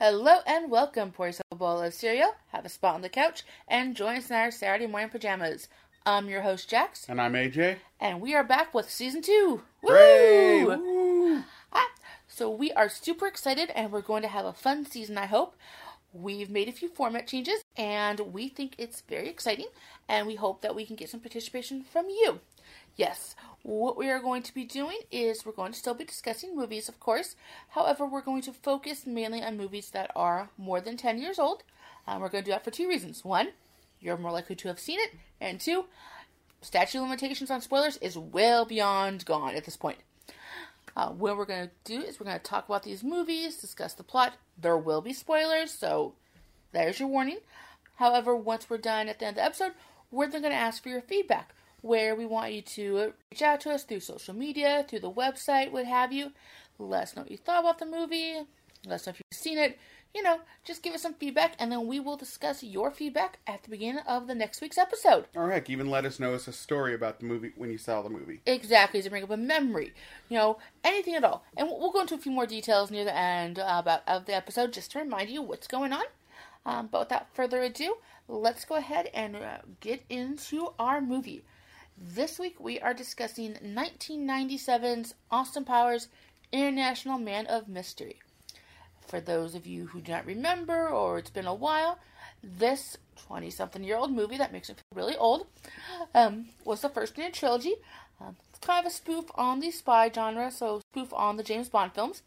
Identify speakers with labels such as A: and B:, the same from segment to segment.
A: Hello and welcome. Pour yourself a bowl of cereal, have a spot on the couch, and join us in our Saturday morning pajamas. I'm your host, Jax,
B: And I'm AJ.
A: and we are back with season two.
B: Hooray!
A: Woo! Ah, so we are super excited, and we're going to have a fun season. I hope. We've made a few format changes, and we think it's very exciting, and we hope that we can get some participation from you. Yes, what we are going to be doing is we're going to still be discussing movies, of course. However, we're going to focus mainly on movies that are more than 10 years old. Um, we're going to do that for two reasons. One, you're more likely to have seen it, and two, statute limitations on spoilers is well beyond gone at this point. Uh, what we're going to do is we're going to talk about these movies, discuss the plot. There will be spoilers, so there's your warning. However, once we're done at the end of the episode, we're then going to ask for your feedback, where we want you to reach out to us through social media, through the website, what have you. Let us know what you thought about the movie. Let us know if you've seen it. You know, just give us some feedback, and then we will discuss your feedback at the beginning of the next week's episode.
B: Or heck, even let us know us a story about the movie when you saw the movie.
A: Exactly, to bring up a memory, you know, anything at all. And we'll go into a few more details near the end uh, about of the episode, just to remind you what's going on. Um, but without further ado, let's go ahead and uh, get into our movie. This week we are discussing 1997's Austin Powers International Man of Mystery. For those of you who do not remember, or it's been a while, this 20 something year old movie that makes it feel really old um, was the first in a trilogy. Um, it's kind of a spoof on the spy genre, so spoof on the James Bond films.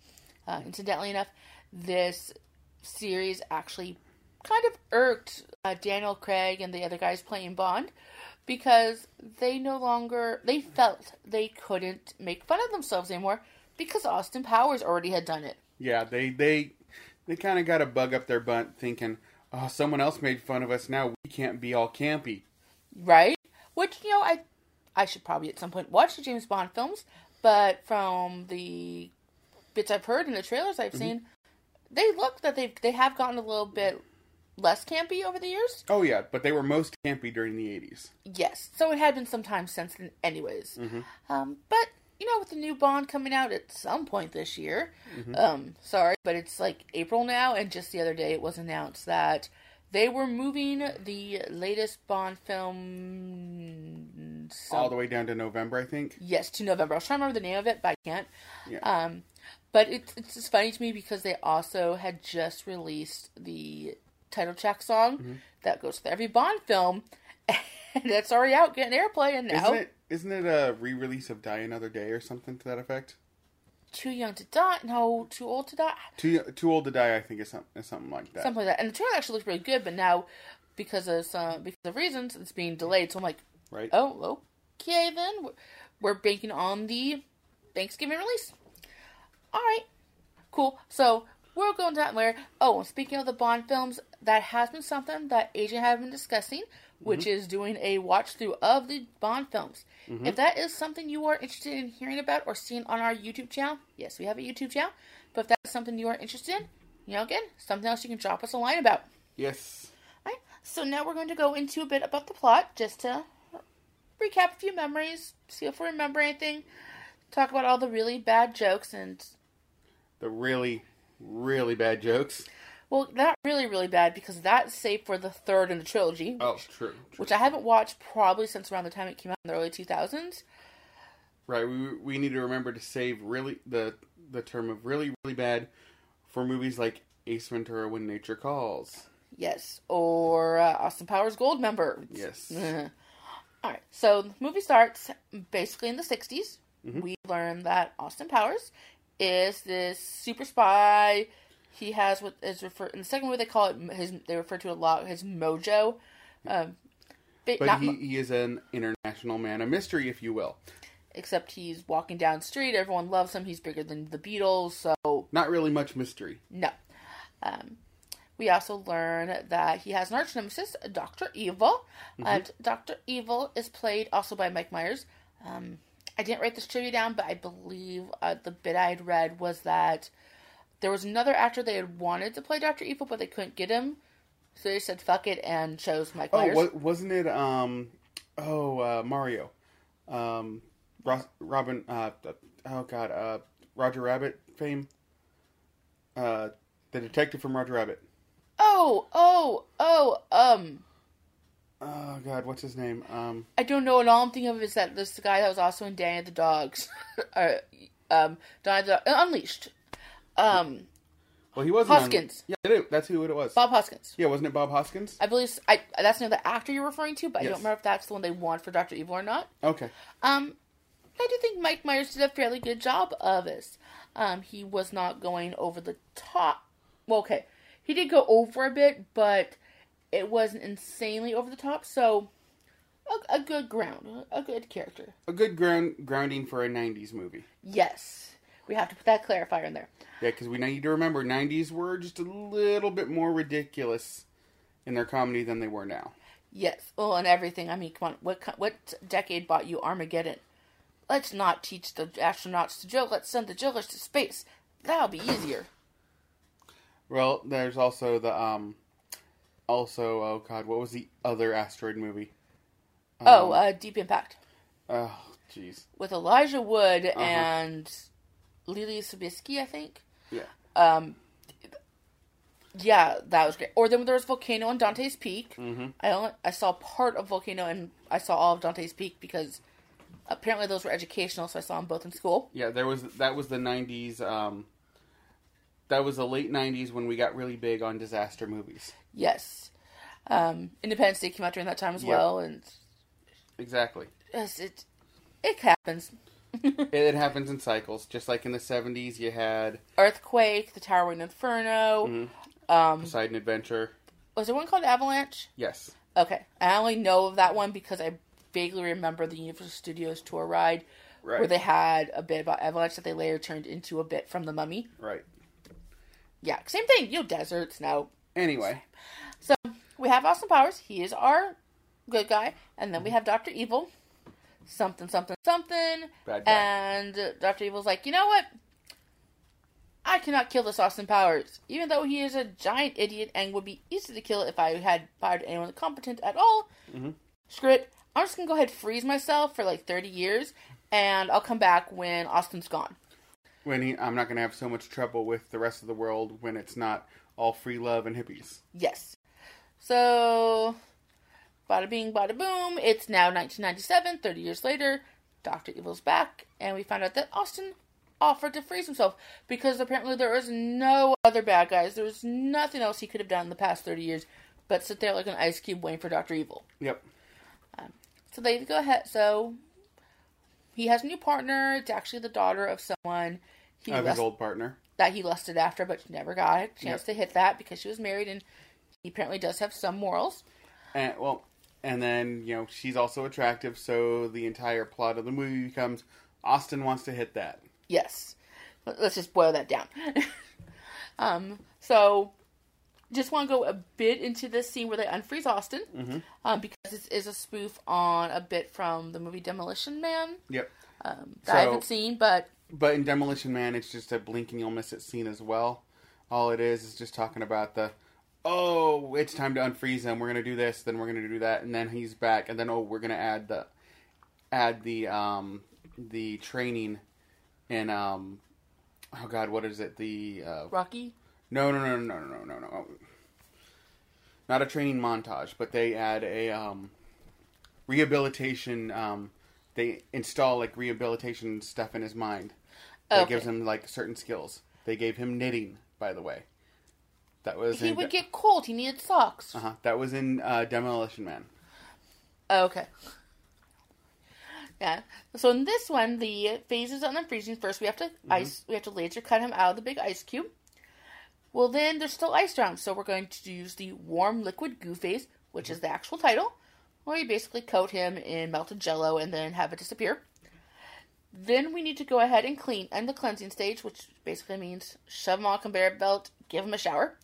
A: Uh, incidentally enough, this series actually kind of irked uh, Daniel Craig and the other guys playing Bond because they no longer they felt they couldn't make fun of themselves anymore because Austin Powers already had done it.
B: Yeah, they they they kind of got a bug up their butt, thinking, "Oh, someone else made fun of us. Now we can't be all campy."
A: right? Which you know, I I should probably at some point watch the James Bond films, but from the bits I've heard and the trailers I've mm-hmm. seen, they look that they they have gotten a little bit less campy over the years.
B: Oh yeah, but they were most campy during the '80s.
A: Yes, so it had been some time since then, anyways. Um, but you know, with the new Bond coming out at some point this year, um, sorry, but it's like April now, and just the other day it was announced that they were moving the latest Bond film some-
B: All the way down to November, I think.
A: Yes, to November. I was trying to remember the name of it, but I can't.
B: Yeah.
A: Um, but it's it's just funny to me because they also had just released the title track song
B: Mm-hmm.
A: that goes with every Bond film, and that's already out getting airplay. And now,
B: Isn't it? Isn't it a re-release of Die Another Day or something to that effect?
A: too young to die, no, too old to die,
B: Too Too Old to Die, I think, is, some, is something like that.
A: something like that. And the trailer actually looks really good, but now because of some because of reasons, it's being delayed. So I'm like,
B: Right?
A: oh, okay, then we're, we're banking on the Thanksgiving release. All right, cool. So we're going down where. Oh, speaking of the Bond films, that has been something that Agent have been discussing, which mm-hmm. is doing a watch through of the Bond films. Mm-hmm. If that is something you are interested in hearing about or seeing on our YouTube channel, yes, we have a YouTube channel. But if that's something you are interested in, you know, again, something else you can drop us a line about.
B: Yes.
A: Right. So now we're going to go into a bit about the plot, just to recap a few memories, see if we remember anything, talk about all the really bad jokes, and
B: The really, really bad jokes.
A: well, not really, really bad because that's saved for the third in the trilogy,
B: Oh, true. true.
A: which I haven't watched probably since around the time it came out in the early two thousands.
B: Right. We we need to remember to save really the the term of really really bad for movies like Ace Ventura: When Nature Calls.
A: Yes, or uh, Austin Powers Goldmember.
B: Yes.
A: All right, so the movie starts basically in the 60s.
B: Mhm.
A: We learn that Austin Powers is this super spy. He has what is referred in the second movie they call it his. They refer to it a lot his mojo. Um, but
B: But he,
A: mo-
B: he is an international man of mystery, if you will.
A: except he's walking down the street. Everyone loves him. He's bigger than the Beatles. So
B: Not really much mystery.
A: no. Um, we also learn that he has an arch nemesis, Doctor Evil, and Doctor Evil is played also by Mike Myers. Um, I didn't write this trivia down, but I believe uh, the bit I had read was that there was another actor they had wanted to play Doctor Evil, but they couldn't get him, so they said "fuck it" and chose Mike
B: Oh,
A: Myers.
B: wa- wasn't it? Um, oh, uh, Mario, um, Ros- Robin. Uh, oh God, uh, Roger Rabbit fame. Uh, The detective from Roger Rabbit.
A: Oh, oh, oh, um,
B: Oh God, what's his name? Um,
A: I don't know. And all I'm thinking of is that this guy that was also in Danny the Dogs, uh, um, Danny the Unleashed, um,
B: well, he wasn't. on-
A: Hoskins.
B: yeah, that's who it was.
A: Bob Hoskins.
B: Yeah, wasn't it Bob Hoskins?
A: I believe I that's another actor you're referring to, but I don't remember if that's the one they want for Doctor Evil or not.
B: Okay.
A: Um, I do think Mike Myers did a fairly good job of this. Um, he was not going over the top. Well, okay, he did go over a bit, but it wasn't insanely over the top. So, a, a good ground, a good character.
B: A good ground grounding for a '90s movie.
A: Yes, we have to put that clarifier in there.
B: Yeah, because we need to remember '90s were just a little bit more ridiculous in their comedy than they were now.
A: Yes, well, and everything. I mean, come on, what what decade bought you Armageddon? Let's not teach the astronauts to drill. Let's send the drillers to space. That'll be easier.
B: Well, there's also the um, also oh God, what was the other asteroid movie?
A: oh, uh, Deep Impact
B: Oh, jeez.
A: with Elijah Wood
B: Uh-huh.
A: and Leelee Sobieski, I think.
B: Yeah.
A: Um, yeah, that was great. Or then there was Volcano and Dante's Peak.
B: Mm-hmm.
A: I only I saw part of Volcano and I saw all of Dante's Peak because apparently those were educational, so I saw them both in school.
B: Yeah, there was that was the '90s. Um, that was the late '90s when we got really big on disaster movies.
A: Yes. Um, Independence Day came out during that time as
B: Yep.
A: well, and
B: Exactly.
A: yes, it it happens.
B: it, it happens in cycles. Just like in the '70s, you had
A: Earthquake, the Towering Inferno.
B: Mhm.
A: Um,
B: Poseidon Adventure.
A: was there one called Avalanche?
B: Yes.
A: Okay, I only know of that one because I vaguely remember the Universal Studios tour ride
B: Right.
A: where they had a bit about Avalanche that they later turned into a bit from the Mummy.
B: Right.
A: Yeah, same thing. You know, desert, snow.
B: Anyway,
A: So we have Austin Powers. He is our good guy, and then we have Doctor Evil. Something, something, something.
B: Bad guy.
A: And Doctor Evil's like, you know what? I cannot kill this Austin Powers, even though he is a giant idiot and would be easy to kill if I had fired anyone competent at all.
B: Mhm.
A: Screw it. I'm just gonna go ahead and freeze myself for like 30 years, and I'll come back when Austin's gone.
B: When he, I'm not going to have so much trouble with the rest of the world when it's not all free love and hippies.
A: Yes. So, bada bing, bada boom. It's now 1997, 30 years later. Dr. Evil's back, and we find out that Austin offered to freeze himself because apparently there was no other bad guys. There was nothing else he could have done in the past 30 years but sit there like an ice cube waiting for Dr. Evil.
B: Yep.
A: Um, so they go ahead. So, he has a new partner. It's actually the daughter of someone he
B: Of his
A: lust-
B: old partner.
A: that he lusted after, but never got a chance
B: Yep.
A: to hit that because she was married and he apparently does have some morals.
B: And well, and then you know she's also attractive, so the entire plot of the movie becomes Austin wants to hit that.
A: Yes. Let- Let's just boil that down. um, so, just want to go a bit into this scene where they unfreeze Austin,
B: Mhm.
A: um, because this is a spoof on a bit from the movie Demolition Man
B: Yep.
A: um, that I haven't seen, but
B: But in Demolition Man, it's just a blinking you'll miss it scene as well. All it is is just talking about the, oh, it's time to unfreeze him. We're gonna do this, then we're gonna do that, and then he's back, and then oh, we're gonna add the, add the um the training, and um, oh god, what is it? The uh,
A: Rocky.
B: No no no no no no no no, not a training montage, but they add a um rehabilitation um they install like rehabilitation stuff in his mind that
A: Okay.
B: gives him like certain skills. They gave him knitting, by the way. That was
A: He
B: in
A: would get cold. He needed socks.
B: uh-huh, that was in uh, Demolition Man.
A: Okay. Yeah. So in this one, the phases on the freezing. First, we have to ice. We have to laser cut him out of the big ice cube. Well, then there's still ice around, so we're going to use the warm liquid goo phase, which is the actual title, where you basically coat him in melted jello and then have it disappear. Then we need to go ahead and clean end the cleansing stage, which basically means shove him on a conveyor belt, give him a shower.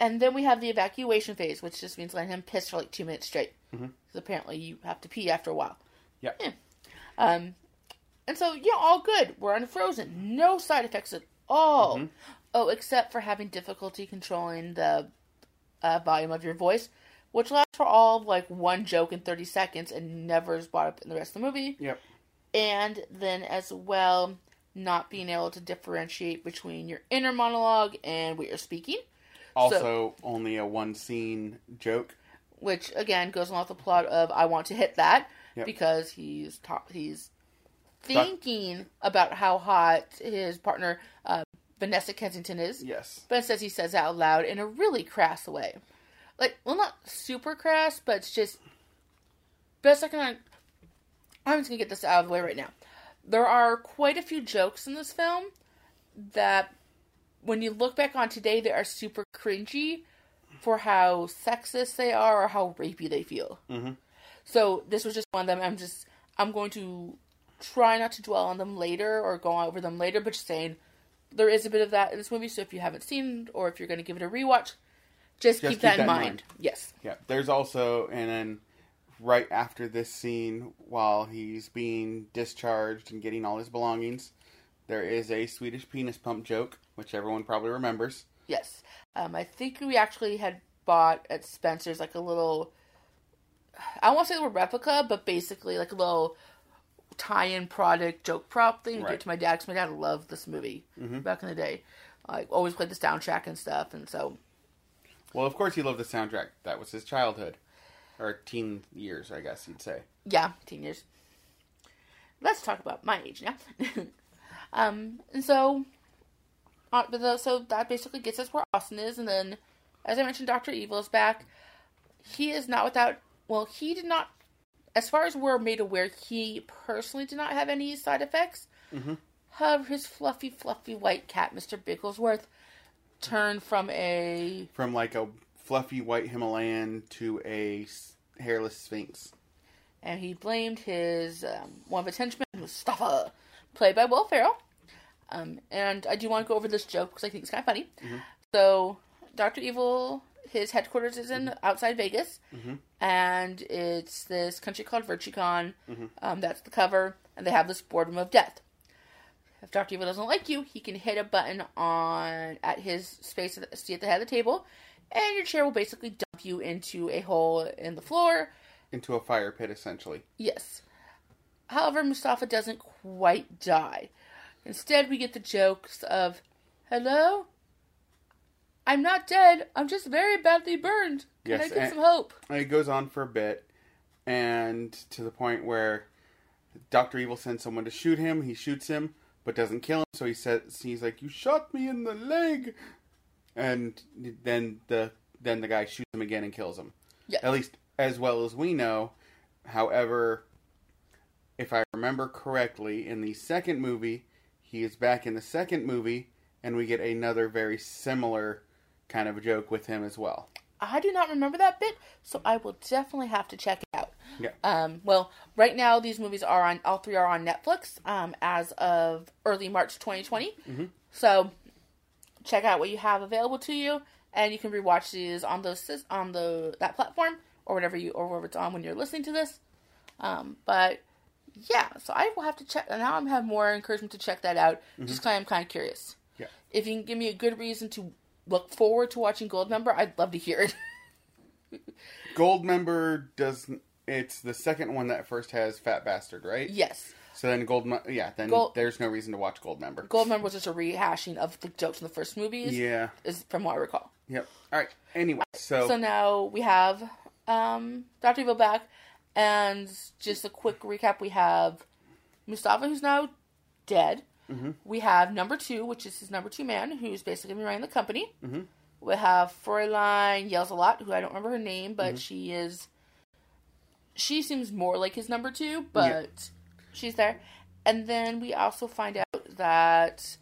A: And then we have the evacuation phase, which just means letting him piss for like two minutes straight. Because apparently you have to pee after a while.
B: Yep.
A: Yeah. Um, and so, yeah, all good. We're unfrozen. No side effects at all.
B: Mhm.
A: Oh, except for having difficulty controlling the uh, volume of your voice, which lasts for all of like one joke in 30 seconds and never is brought up in the rest of the movie.
B: Yep.
A: And then as well, not being able to differentiate between your inner monologue and what you're speaking.
B: Also, only a one scene joke.
A: which again goes along with the plot of I want to hit that
B: Yep.
A: because he's ta- he's thinking about how hot his partner uh, Vanessa Kensington is,
B: Yes.
A: but says he says out loud in a really crass way, like well not super crass, but it's just best I can. I'm just gonna get this out of the way right now. There are quite a few jokes in this film that, when you look back on today, they are super cringy for how sexist they are or how rapey they feel.
B: Mhm.
A: So this was just one of them. I'm just I'm going to try not to dwell on them later or go over them later, but just saying there is a bit of that in this movie. So if you haven't seen or if you're going to give it a rewatch, just, keep, that, in mind. Yes.
B: Yeah. There's also, and then right after this scene, while he's being discharged and getting all his belongings, there is a Swedish penis pump joke, which everyone probably remembers.
A: Yes. Um, I think we actually had bought at Spencer's like a little. I won't say the word replica, but basically like a little tie-in product joke prop thing to
B: Right.
A: give to my dad because my dad loved this movie back in the day. Like always played the soundtrack and stuff, and so
B: Well, of course, he loved the soundtrack. That was his childhood. Or teen years, I guess you'd say.
A: yeah, teen years. Let's talk about my age now. um, and so, uh, but the, so that basically gets us where Austin is, and then, as I mentioned, Doctor Evil is back. He is not without. Well, he did not, as far as we're made aware, he personally did not have any side effects.
B: Mhm.
A: However, his fluffy, fluffy white cat, Mister Bigglesworth, turned from a
B: From like a fluffy white Himalayan to a hairless sphinx.
A: and he blamed his um, one of his henchmen, Mustafa, played by Will Ferrell. Um, and I do want to go over this joke because I think it's kind of funny. So, Doctor Evil, his headquarters is in outside Vegas,
B: Mhm.
A: and it's this country called Virtucon. Um, that's the cover, and they have this boardroom of death. If Doctor Evil doesn't like you, he can hit a button on at his space at the, at the head of the table, and your chair will basically dump you into a hole in the floor
B: Into a fire pit, essentially.
A: Yes. However, Mustafa doesn't quite die. Instead, we get the jokes of, Hello? I'm not dead. I'm just very badly burned. Can
B: Yes,
A: I get some hope?
B: And It goes on for a bit, and to the point where Doctor Evil sends someone to shoot him. He shoots him, but doesn't kill him. So he says, "He's like, you shot me in the leg," and then the then the guy shoots him again and kills him.
A: Yeah.
B: At least as well as we know. However, if I remember correctly, in the second movie, he is back in the second movie, and we get another very similar kind of a joke with him as well.
A: I do not remember that bit, so I will definitely have to check it out.
B: Yeah.
A: Um, well, right now these movies are on all three are on Netflix um, as of early March 2020.
B: Mhm.
A: So check out what you have available to you, and you can rewatch these on those on the that platform or whatever you or wherever it's on when you're listening to this. Um, but yeah, so I will have to check. Now I'm have more encouragement to check that out. Just kind of, I'm kind of curious.
B: Yeah.
A: If you can give me a good reason to look forward to watching Goldmember, I'd love to hear it.
B: Goldmember does. It's the second one that first has Fat Bastard, right?
A: yes.
B: So then gold, yeah. Then
A: Gold-
B: there's no reason to watch Gold member.
A: Goldmember was just a rehashing of the jokes in the first movies,
B: Yeah.
A: is from what I recall.
B: Yep. All right. Anyway, so,
A: So now we have um, Dr. Evil back, and just a quick recap: we have Mustafa, who's now dead.
B: Mhm.
A: We have number two, which is his number two man, who's basically been running the company.
B: Mhm.
A: We have Fräulein yells a lot, who I don't remember her name,
B: Mm-hmm.
A: but she is. She seems more like his number two, but she's there. And then we also find out that,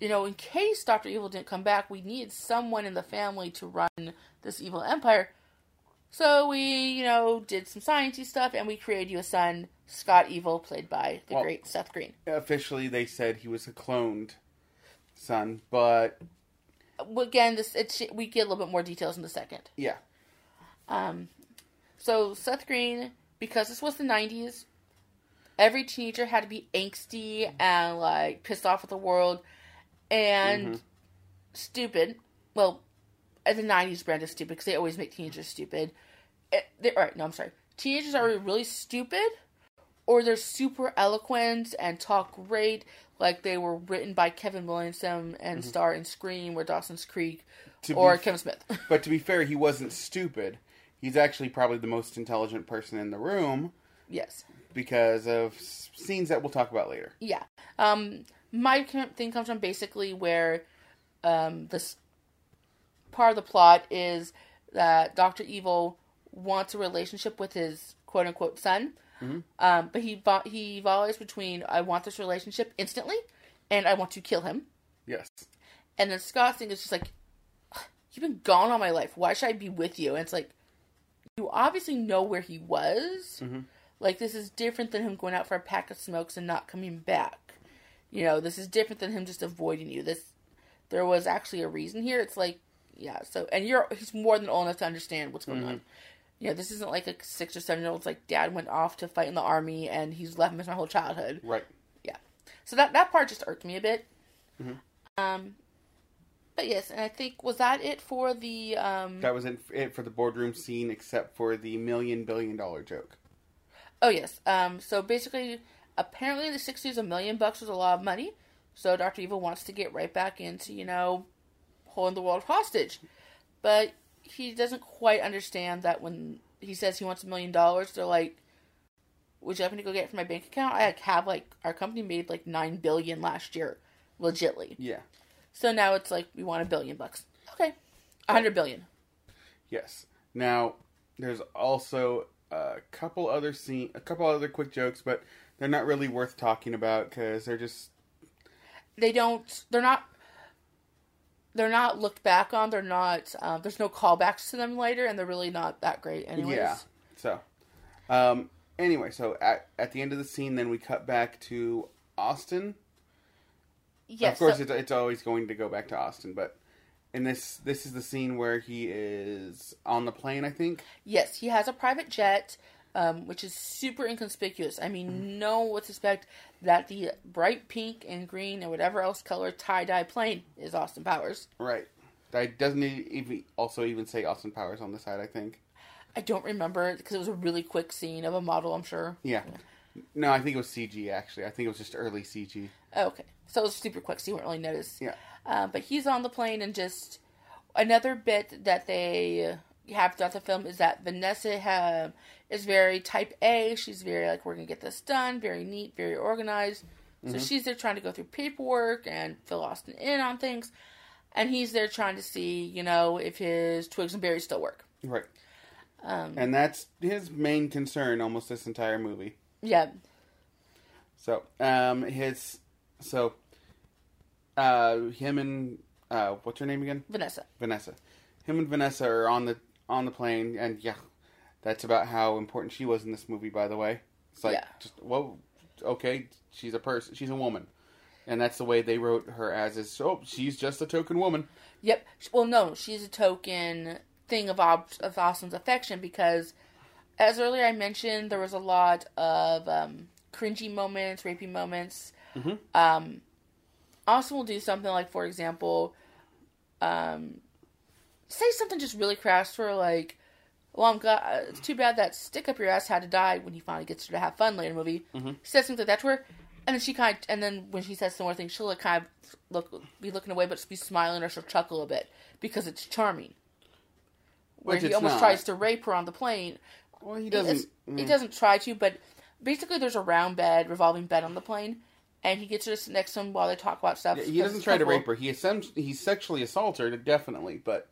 A: you know, in case Doctor Evil didn't come back, we needed someone in the family to run this evil empire. So we, you know, did some sciencey stuff, and we created you a son, Scott Evil, played by the
B: Well-
A: great Seth Green.
B: officially they said he was a cloned son, but
A: Again, this it's, we get a little bit more details in the second.
B: yeah.
A: Um, so Seth Green, because this was the '90s, every teenager had to be angsty and like pissed off at the world and
B: Mhm.
A: stupid. Well, the '90s brand is stupid because they always make teenagers stupid. Eh, they- all right, no, I'm sorry. Teenagers are really stupid, or they're super eloquent and talk great, like they were written by Kevin Williamson and star in Scream or Dawson's Creek
B: To
A: or Kevin Smith.
B: But to be fair, he wasn't stupid. He's actually probably the most intelligent person in the room
A: yes.
B: because of s- scenes that we'll talk about later.
A: Yeah. Um, my thing comes from basically where um, this part of the plot is that Doctor Evil wants a relationship with his quote unquote son, Mm-hmm. um, but he vo- he evaluates between I want this relationship instantly and I want to kill him.
B: Yes.
A: And then Scott's thing is just like, you've been gone all my life. Why should I be with you? And it's like, you obviously know where he was. Mm-hmm. Like, this is different than him going out for a pack of smokes and not coming back. You know, this is different than him just avoiding you. This, there was actually a reason here. It's like, yeah. So, and you're he's more than old enough to understand what's going mm-hmm. on. You know, this isn't like a six or seven year old's like dad went off to fight in the army and he's left me my whole childhood.
B: Right.
A: Yeah. So that that part just irked me a bit. Um, but yes, and I think was that it for the um.
B: That was it, it for the boardroom scene, except for the million billion dollar joke.
A: Oh yes. Um. So basically, apparently in the sixties, a million bucks was a lot of money. So Doctor Evil wants to get right back into you know, holding the world hostage, but he doesn't quite understand that when he says he wants a million dollars, they're like, "Would you happen to go get it from my bank account? I have like our company made like nine billion last year, legitly.
B: Yeah.
A: So now it's like we want a billion bucks. Okay, a hundred billion.
B: Yes. Now, there's also a couple other scene, a couple other quick jokes, but they're not really worth talking about because they're just
A: They don't. They're not. They're not looked back on. They're not. Um, there's no callbacks to them later, and they're really not that great. Anyways.
B: yeah. So, um, anyway, so at at the end of the scene, then we cut back to Austin.
A: Yes.
B: of course,
A: so-
B: it's, it's always going to go back to Austin, but in this this is the scene where he is on the plane. I think.
A: yes, he has a private jet, um, which is super inconspicuous. I mean, no one would suspect that the bright pink and green and whatever else color tie dye plane is Austin Powers.
B: Right. That doesn't even also even say Austin Powers on the side. I think.
A: I don't remember because it was a really quick scene of a model. I'm sure.
B: Yeah. No, I think it was CG. Actually, I think it was just early CG.
A: Oh, okay. So it was super quick, so you wouldn't really notice.
B: Yeah.
A: Uh, but he's on the plane, and just another bit that they have throughout the film is that Vanessa ha is very type A. She's very like, we're gonna get this done, very neat, very organized. So she's there trying to go through paperwork and fill Austin in on things, and he's there trying to see, you know, if his twigs and berries still work.
B: Right.
A: Um,
B: And that's his main concern almost this entire movie.
A: yeah,
B: So, um, his, so, uh, him and, uh, what's her name again?
A: Vanessa.
B: Vanessa. Him and Vanessa are on the, on the plane, and yeah, that's about how important she was in this movie, by the way. It's like,
A: Yeah.
B: just, well, okay, she's a person, she's a woman. And that's the way they wrote her as is, oh, she's just a token woman.
A: Yep. Well, no, she's a token thing of Ob- of Austin's affection because, as earlier I mentioned, there was a lot of um, cringy moments, rapey moments.
B: Mhm.
A: Um, Austin will do something like, for example, um, say something just really crass for like, "Well, I'm glad. It's too bad that stick up your ass had to die." When he finally gets her to have fun later in the movie, he says something like that to her. And then she kind of, and then when she says some more things, she'll like kind of look, be looking away, but she'll be smiling, or she'll chuckle a bit because it's charming. Where
B: Which
A: he almost
B: not.
A: tries to rape her on the plane.
B: Well, he
A: He,
B: doesn't.
A: he
B: mm.
A: doesn't try to, but basically there's a round bed, revolving bed on the plane, and he gets her to sit next to him while they talk about stuff.
B: Yeah, he doesn't try to rape her. He assumes he sexually assaults her, definitely, but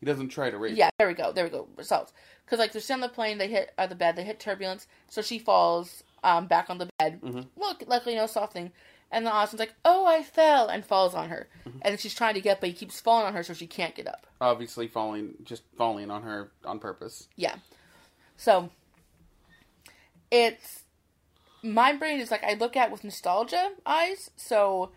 B: he doesn't try to rape.
A: Yeah, there we go. There we go. Results. Because like they're sitting on the plane, they hit uh, the bed, they hit turbulence, so she falls um, back on the bed.
B: Mm-hmm.
A: Look, luckily no soft thing. And then Austin's like, "Oh, I fell," and falls on her.
B: Mm-hmm.
A: And then she's trying to get, up, but he keeps falling on her, so she can't get up.
B: Obviously, falling just falling on her on purpose.
A: Yeah. So it's my brain is like I look at with nostalgia eyes, so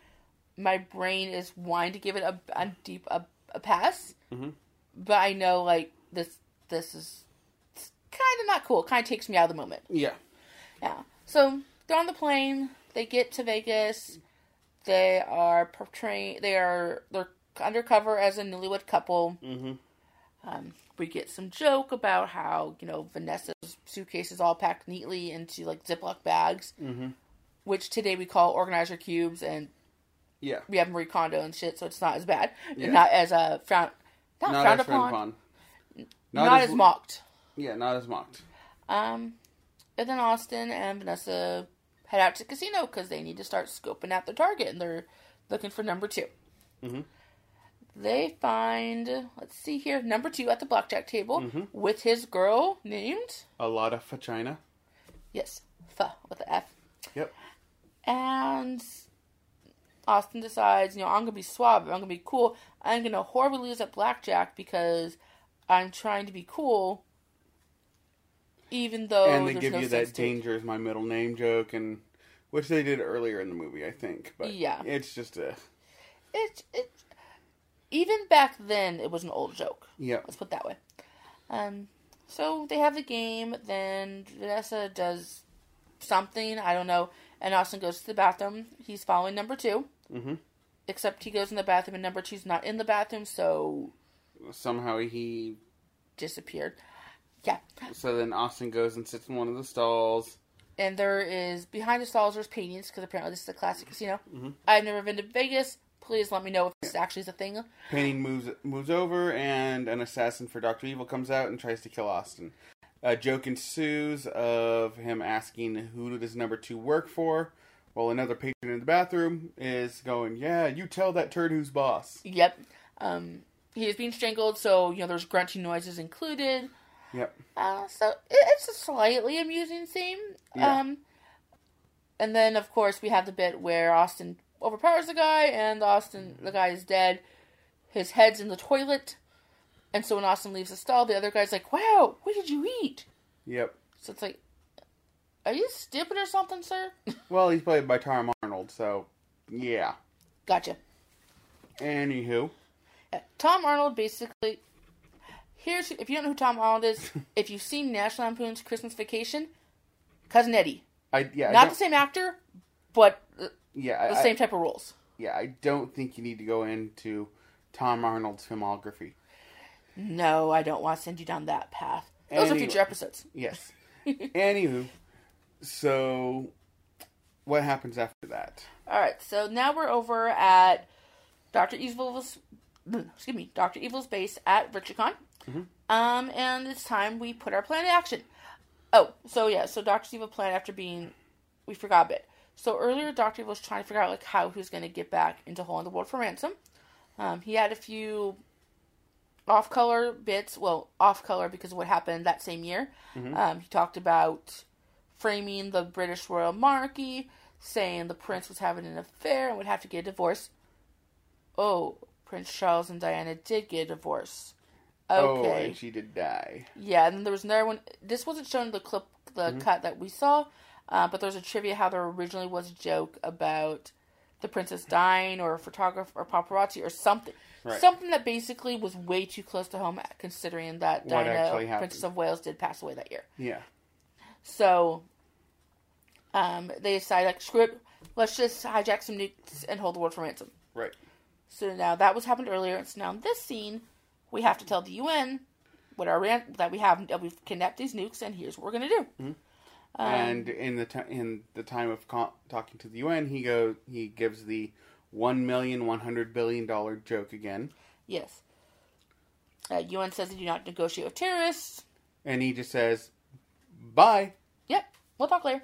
A: my brain is wanting to give it a, a deep a, a pass.
B: Mhm.
A: But I know like this this is kind of not cool. Kind of takes me out of the moment.
B: Yeah.
A: Yeah. So they're on the plane. They get to Vegas. They are portraying. They are they're undercover as a newlywed couple.
B: Mm-hmm.
A: Um, we get some joke about how you know Vanessa's suitcase is all packed neatly into like Ziploc bags,
B: Mm-hmm.
A: which today we call organizer cubes, and
B: Yeah.
A: we have Marie Kondo and shit, so it's not as bad,
B: Yeah.
A: not as uh, frown, not,
B: Not
A: frowned
B: as
A: upon,
B: upon.
A: not, as, mocked.
B: Yeah, not as mocked.
A: Um, and then Austin and Vanessa head out to the casino because they need to start scoping out their target, and they're looking for number 2
B: Mhm.
A: They find, let's see here, number two at the blackjack table
B: Mhm.
A: with his girl named,
B: A lot of vagina.
A: yes, F with the F.
B: Yep.
A: And Austin decides, you know, I'm gonna be suave, I'm gonna be cool. I'm gonna horribly lose at blackjack because I'm trying to be cool, even though
B: and they give
A: no
B: you that
A: to
B: danger is my middle name joke, and which they did earlier in the movie, I think. But
A: Yeah.
B: it's just a
A: It's it even back then it was an old joke.
B: Yeah,
A: Let's put it that way. Um, so they have the game. Then Vanessa does something I don't know, and Austin goes to the bathroom. He's following number two,
B: hmm
A: except he goes in the bathroom and number two's not in the bathroom, so
B: Somehow he.
A: disappeared. Yeah,
B: So then Austin goes and sits in one of the stalls.
A: and there is behind the stalls there's paintings because apparently this is a classic casino.
B: Mhm.
A: I've never been to Vegas. Please let me know if this actually is a thing.
B: Painting moves moves over, and an assassin for Doctor Evil comes out and tries to kill Austin. A joke ensues of him asking who does number two work for, while another patron in the bathroom is going, "Yeah, you tell that turd who's boss."
A: Yep. Um, he is being strangled, so you know there's grunting noises included.
B: Yep.
A: Uh, so it's a slightly amusing scene.
B: Yeah.
A: Um, and then of course we have the bit where Austin overpowers the guy, and Austin the guy is dead. His head's in the toilet, and so when Austin leaves the stall, the other guy's like, "Wow, what did you eat?"
B: Yep.
A: So it's like, "Are you stupid or something, sir?"
B: Well, he's played by Tom Arnold, so yeah.
A: gotcha.
B: Anywho,
A: Uh, Tom Arnold basically. Here's if you don't know who Tom Arnold is, if you've seen National Lampoon's Christmas Vacation, cousin Eddie,
B: I yeah,
A: not
B: don't-
A: the same actor, but
B: yeah,
A: the
B: I,
A: same type of roles.
B: yeah. I don't think you need to go into Tom Arnold's filmography.
A: No, I don't want to send you down that path. Those are future episodes.
B: Yes. Anywho, so what happens after that?
A: All right, so now we're over at Doctor Evil's, excuse me, Doctor Evil's base at Richicon.
B: Mhm.
A: Um, and it's time we put our plan in action. Oh, so yeah, so Doctor Evil planned after being, we forgot a bit. So earlier, Doctor Evil was trying to figure out like how he was going to get back into Hole in the World for ransom. Um, he had a few off-color bits. Well, off-color because of what happened that same year.
B: Mhm.
A: Um, he talked about framing the British royal monarchy, saying the prince was having an affair and would have to get a divorce. Oh, Prince Charles and Diana did get a divorce.
B: Oh,
A: Okay.
B: and she did die.
A: Yeah, and then there was another one. This wasn't shown in the clip, the cut that we saw, uh, but there's a trivia how there originally was a joke about the princess dying, or a photographer, or paparazzi, or something.
B: Right.
A: Something that basically was way too close to home, considering that
B: What
A: Diana. Princess of Wales, did pass away that year.
B: Yeah.
A: So, um, they decide like, screw it, let's just hijack some nukes and hold the world for ransom.
B: Right.
A: So now that was happened earlier, and so now in this scene, we have to tell the UN what our ran- that we have that we've kidnapped these nukes, and here's what we're gonna do. Um,
B: and in the ti in the time of co- talking to the UN, he go he gives the one million one hundred billion dollar joke again,
A: yes, uh, UN says they do not negotiate with terrorists.
B: and he just says, "Bye."
A: Yep, we'll talk later.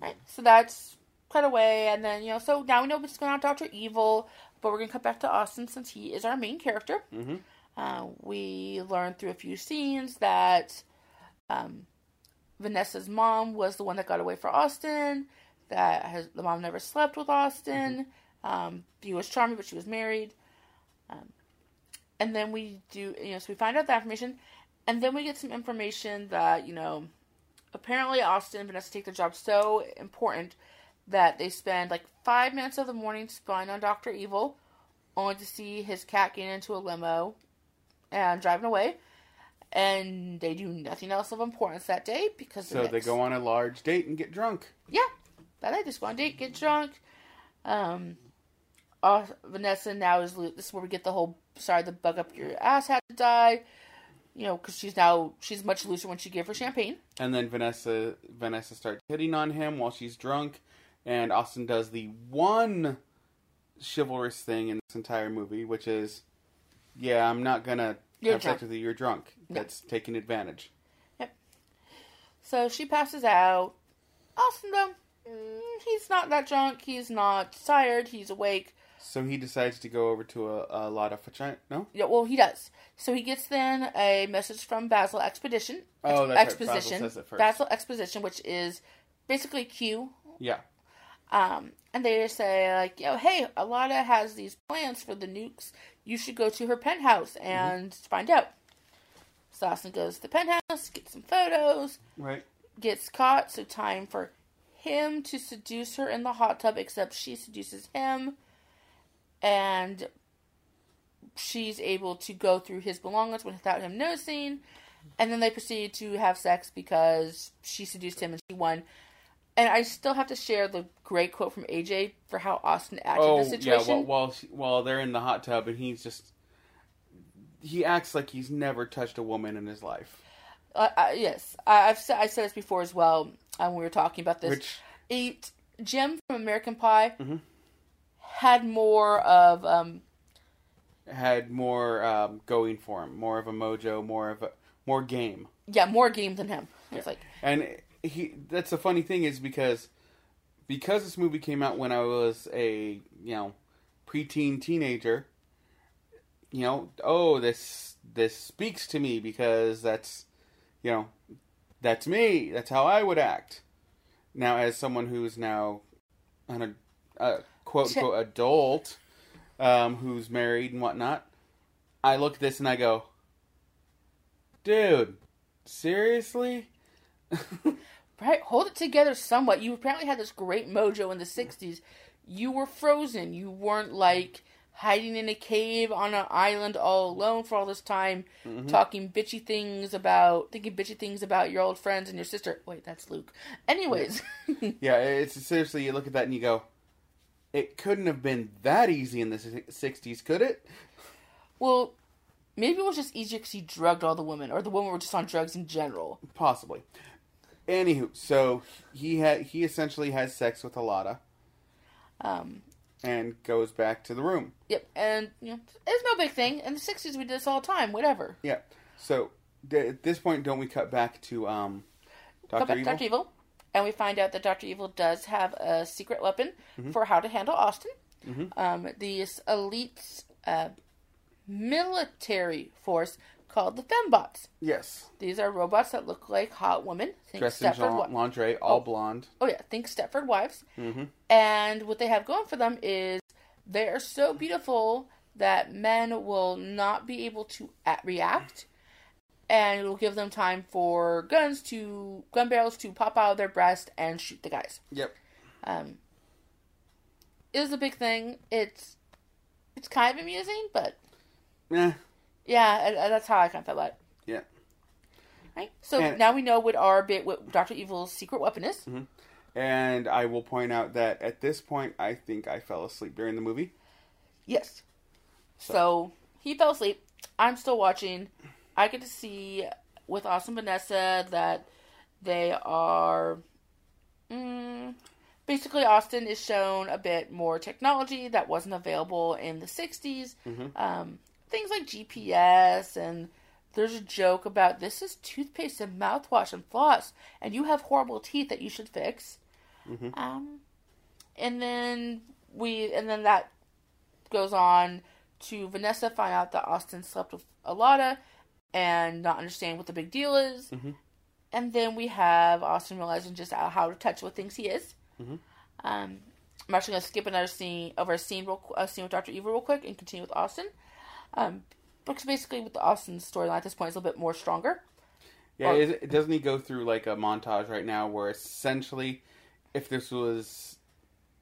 A: Right, so that's cut away, and then you know, so now we know what's going on Doctor Evil, but we're gonna cut back to Austin since he is our main character.
B: Mm-hmm.
A: Uh, we learned through a few scenes that um, Vanessa's mom was the one that got away for Austin. That has, the mom never slept with Austin. Um, he was charming, but she was married. Um, and then we do, you know, so we find out that information, and then we get some information that you know, apparently Austin and Vanessa take their job so important that they spend like five minutes of the morning spying on Doctor Evil, only to see his cat get into a limo and driving away. And they do nothing else of importance that day because the
B: So they go on a large date and get drunk.
A: yeah, that I just go on a date, get drunk. Um, uh, Vanessa now is this is where we get the whole sorry the bug up your ass had to die. You know, because she's now she's much looser when she gave her champagne.
B: And then Vanessa Vanessa starts hitting on him while she's drunk, and Austin does the one chivalrous thing in this entire movie, which is, yeah, I'm not gonna
A: You're
B: have
A: drunk.
B: sex with you. You're drunk.
A: Yeah.
B: That's taking advantage. Yep.
A: So she passes out. Austin, though, mm, he's not that drunk. He's not tired. He's awake.
B: So he decides to go over to a, a lot of vagina. No,
A: Yeah, well, he does. So he gets then a message from Basil Expedition.
B: Oh, that's right.
A: Exposition.
B: Basil says it first.
A: Basil Exposition, which is basically Q.
B: yeah,
A: Um, and they say like, yo, hey, Alana has these plans for the nukes. You should go to her penthouse and find out. So goes to the penthouse, gets some photos,
B: right.
A: gets caught. So time for him to seduce her in the hot tub, except she seduces him, and she's able to go through his belongings without him noticing. And then they proceed to have sex because she seduced him and she won. And I still have to share the great quote from AJ for how Austin acted in
B: Oh
A: the
B: yeah,
A: situation.
B: while, while she- while they're in the hot tub and he's just he acts like he's never touched a woman in his life.
A: Uh, uh, yes, I, I've said I said this before as well uh, when we were talking about this.
B: Which
A: It, Jim from American Pie
B: Mhm.
A: Had more of um,
B: had more um, going for him, more of a mojo, more of a more game.
A: yeah more game than him. It's like
B: And he that's the funny thing is because because this movie came out when I was a, you know, preteen teenager, you know, oh, this this speaks to me because that's you know, that's me. That's how I would act. Now as someone who's now an a quote unquote adult, um, who's married and whatnot, I look at this and I go, Dude, seriously?
A: right, hold it together somewhat. You apparently had this great mojo in the '60s. You were frozen. You weren't like hiding in a cave on an island all alone for all this time, talking bitchy things about thinking bitchy things about your old friends and your sister. Wait, that's Luke. Anyways,
B: Yeah, it's seriously. You look at that and you go, "It couldn't have been that easy in the '60s, could it?"
A: well, maybe it was just easier because he drugged all the women, or the women were just on drugs in general.
B: Possibly. Anywho, so he had he essentially has sex with Alotta
A: Um,
B: and goes back to the room.
A: Yep, and you know, it's no big thing. In the '60s, we did this all the time. Whatever.
B: Yeah. So d- at this point, don't we cut back to um, Doctor Evil?
A: Evil, and we find out that Doctor Evil does have a secret weapon
B: Mm-hmm.
A: for how to handle Austin. Um, these elite uh, military force called the Fembots.
B: Yes,
A: These are robots that look like hot women. Think
B: dressed in Jean- lingerie, all
A: Oh.
B: blonde.
A: oh yeah, think Stepford Wives.
B: Mm-hmm.
A: And what they have going for them is they are so beautiful that men will not be able to a- react, and it will give them time for guns to gun barrels to pop out of their breast and shoot the guys.
B: Yep.
A: Um, it is a big thing. It's it's kind of amusing, but
B: Yeah.
A: yeah, that's how I kind of felt about it.
B: Yeah.
A: Right. So
B: And-
A: now we know what our bit what Doctor Evil's secret weapon is.
B: And I will point out that at this point, I think I fell asleep during the movie.
A: Yes. So he fell asleep. I'm still watching. I get to see with Austin Vanessa that they are. Mm, basically, Austin is shown a bit more technology that wasn't available in the 60s. Um, things like GPS, and there's a joke about this is toothpaste and mouthwash and floss, and you have horrible teeth that you should fix. Um, and then we, and then that goes on to Vanessa find out that Austin slept with Alotta and not understand what the big deal is. And then we have Austin realizing just how how to touch what thinks he is. Um, I'm actually going to skip another scene over a scene, real, a scene with Doctor Evil real quick and continue with Austin. Um, because basically, with the Austin storyline at this point, is a little bit more stronger.
B: Yeah, it, doesn't he go through like a montage right now where essentially, if this was,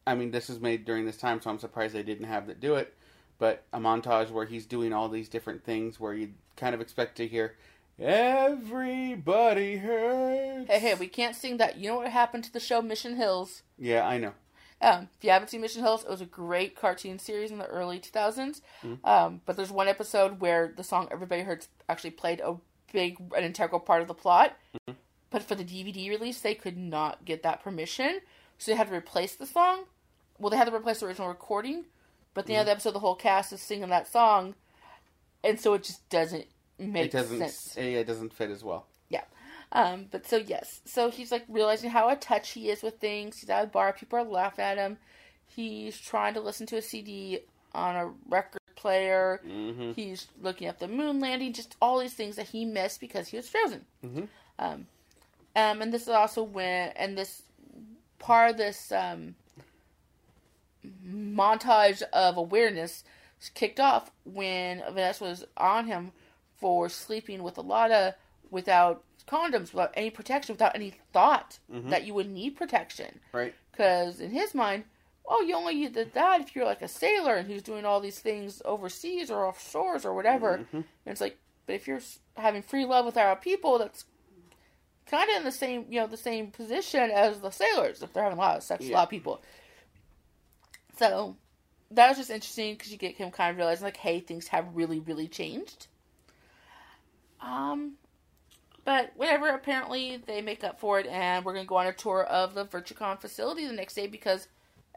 B: I mean, this was made during this time, so I'm surprised they didn't have that do it. But a montage where he's doing all these different things where you kind of expect to hear, "Everybody hurts."
A: Hey, hey, we can't sing that. You know what happened to the show Mission Hills?
B: Yeah, I know.
A: Um, if you haven't seen Mission Hills, it was a great cartoon series in the early 2000s. Um, but there's one episode where the song Everybody Hurts actually played a big, an integral part of the plot. But for the DVD release, they could not get that permission. So they had to replace the song. Well, they had to replace the original recording. But at the end of the episode, the whole cast is singing that song. And so it just doesn't make
B: It doesn't.
A: sense.
B: Yeah, it doesn't fit as well.
A: Yeah. Um, but so yes, so he's like realizing how of touch he is with things. He's at a bar, people are laughing at him. He's trying to listen to a CD on a record player.
B: Mm-hmm.
A: He's looking at the moon landing, just all these things that he missed because he was frozen.
B: Mhm.
A: Um, um, and this is also when, and this part of this um, montage of awareness kicked off when Vanessa was on him for sleeping with Alotta without condoms, without any protection, without any thought
B: Mhm.
A: that you would need protection.
B: Right.
A: Because in his mind, oh, you only did that if you're like a sailor and who's doing all these things overseas or offshores or whatever.
B: Mhm.
A: And it's like, but if you're having free love with our people, that's kind of in the same, you know, the same position as the sailors if they're having a lot of sex with a lot of people. So that was just interesting because you get him kind of realizing like, hey, things have really, really changed. Um, but whatever. Apparently, they make up for it, and we're gonna go on a tour of the Virtucon facility the next day because,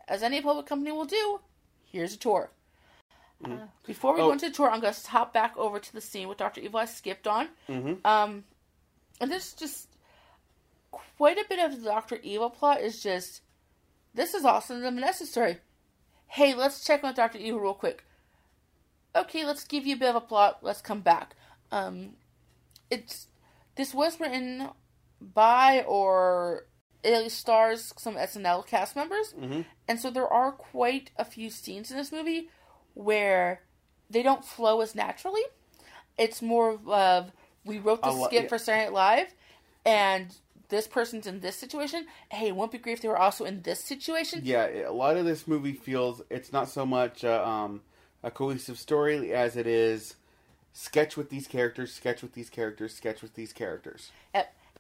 A: as any public company will do, here's a tour. Uh, before we
B: Oh.
A: go into the tour, I'm gonna hop back over to the scene with Doctor Evil I skipped on.
B: Mm-hmm.
A: Um, and this just quite a bit of the Doctor Evil plot is just this is awesome and necessary. Hey, let's check on Doctor Evil real quick. Okay, let's give you a bit of a plot. Let's come back. Um, it's this was written by or it stars some SNL cast members,
B: Mhm.
A: and so there are quite a few scenes in this movie where they don't flow as naturally. It's more of we wrote the
B: lo-
A: skit
B: yeah.
A: for Saturday Night Live, and this person's in this situation. Hey, it won't be great if they were also in this situation.
B: Yeah, a lot of this movie feels it's not so much uh, um, a cohesive story as it is sketch with these characters, sketch with these characters, sketch with these characters.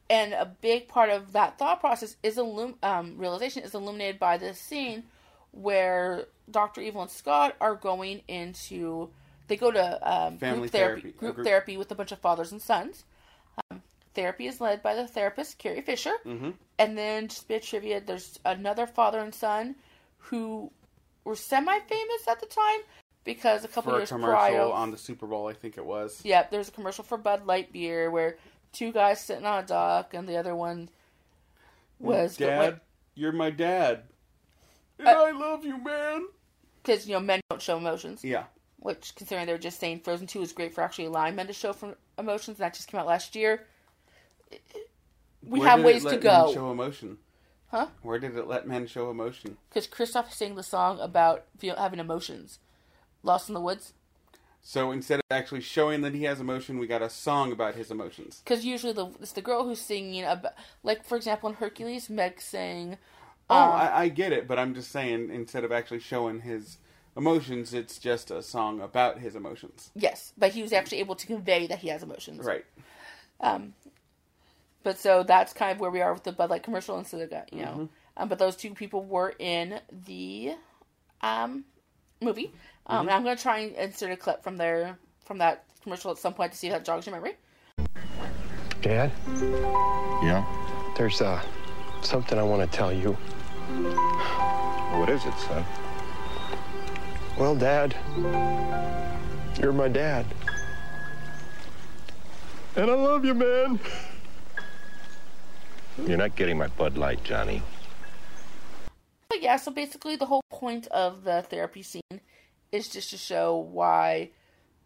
A: And a big part of that thought process is illum- um, realization is illuminated by this scene where Doctor Evil and Scott are going into they go to um,
B: Family
A: group therapy,
B: therapy.
A: group
B: group-
A: therapy with a bunch of fathers and sons. Um, therapy is led by the therapist Carrie Fisher,
B: Mm-hmm.
A: and then just a bit of trivia. There's another father and son who were semi-famous at the time because a couple
B: a
A: years
B: commercial
A: prior,
B: on the Super Bowl, I think it was.
A: Yep, there's a commercial for Bud Light beer where two guys sitting on a dock and the other one was
B: Dad, you're my dad. And
A: Uh,
B: I love you, man.
A: because you know men don't show emotions.
B: Yeah.
A: Which, considering they were just saying Frozen Two is great for actually allowing men to show from emotions, and that just came out last year. We
B: Where
A: have
B: did
A: ways
B: it
A: to go.
B: Show emotion.
A: Huh?
B: Where did it let men show emotion?
A: Because Kristoff sang the song about feel, having emotions. Lost in the Woods.
B: So instead of actually showing that he has emotion, we got a song about his emotions.
A: Because usually the it's the girl who's singing about, like for example in Hercules, Meg sang.
B: Oh,
A: um,
B: I, I get it, but I'm just saying instead of actually showing his emotions, it's just a song about his emotions.
A: Yes, but he was actually able to convey that he has emotions.
B: Right.
A: Um, but so that's kind of where we are with the Bud Light commercial instead of that, you know.
B: Mm-hmm.
A: Um, but those two people were in the um, movie. Um,
B: Mm-hmm.
A: and I'm going to try and insert a clip from their from that commercial at some point to see if that jogs your memory.
C: Dad,
D: Yeah?
C: there's uh, something I want to tell you.
D: What is it, son?
C: Well, Dad, you're my dad. And I love you, man.
D: You're not getting my Bud Light, Johnny.
A: But yeah, so basically the whole point of the therapy scene is just to show why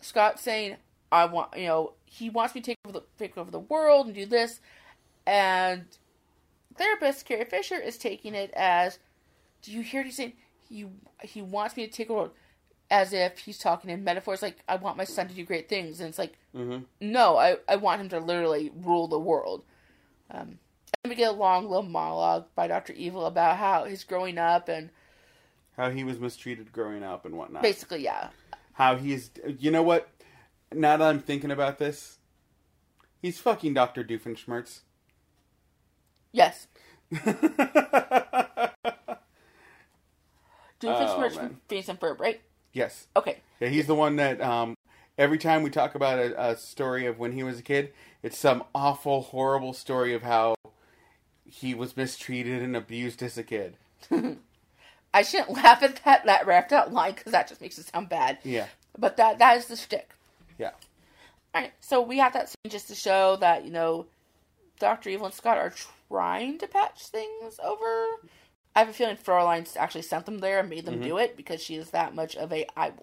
A: Scott's saying, I want, you know, he wants me to take over the, take over the world and do this. And therapist, Carrie Fisher, is taking it as, do you hear what he's saying? He, he wants me to take over as if he's talking in metaphors like, I want my son to do great things. And it's like,
B: Mm-hmm.
A: no, I, I want him to literally rule the world. Um, and we get a long little monologue by Dr. Evil about how he's growing up and
B: How he was mistreated growing up and whatnot.
A: basically, yeah.
B: How he's. You know what? Now that I'm thinking about this, he's fucking Dr. Doofenshmirtz.
A: Yes. Doofus
B: Oh,
A: from Phineas and Ferb, right?
B: Yes.
A: Okay.
B: Yeah, he's the one that um, every time we talk about a, a story of when he was a kid, it's some awful, horrible story of how he was mistreated and abused as a kid.
A: I shouldn't laugh at that that wrapped out line because that just makes it sound bad.
B: Yeah.
A: But that that is the shtick.
B: Yeah.
A: All right, so we have that scene just to show that you know, Doctor Evil and Scott are trying to patch things over. I have a feeling Fräulein actually sent them there and made them mm-hmm. do it because she is that much of a I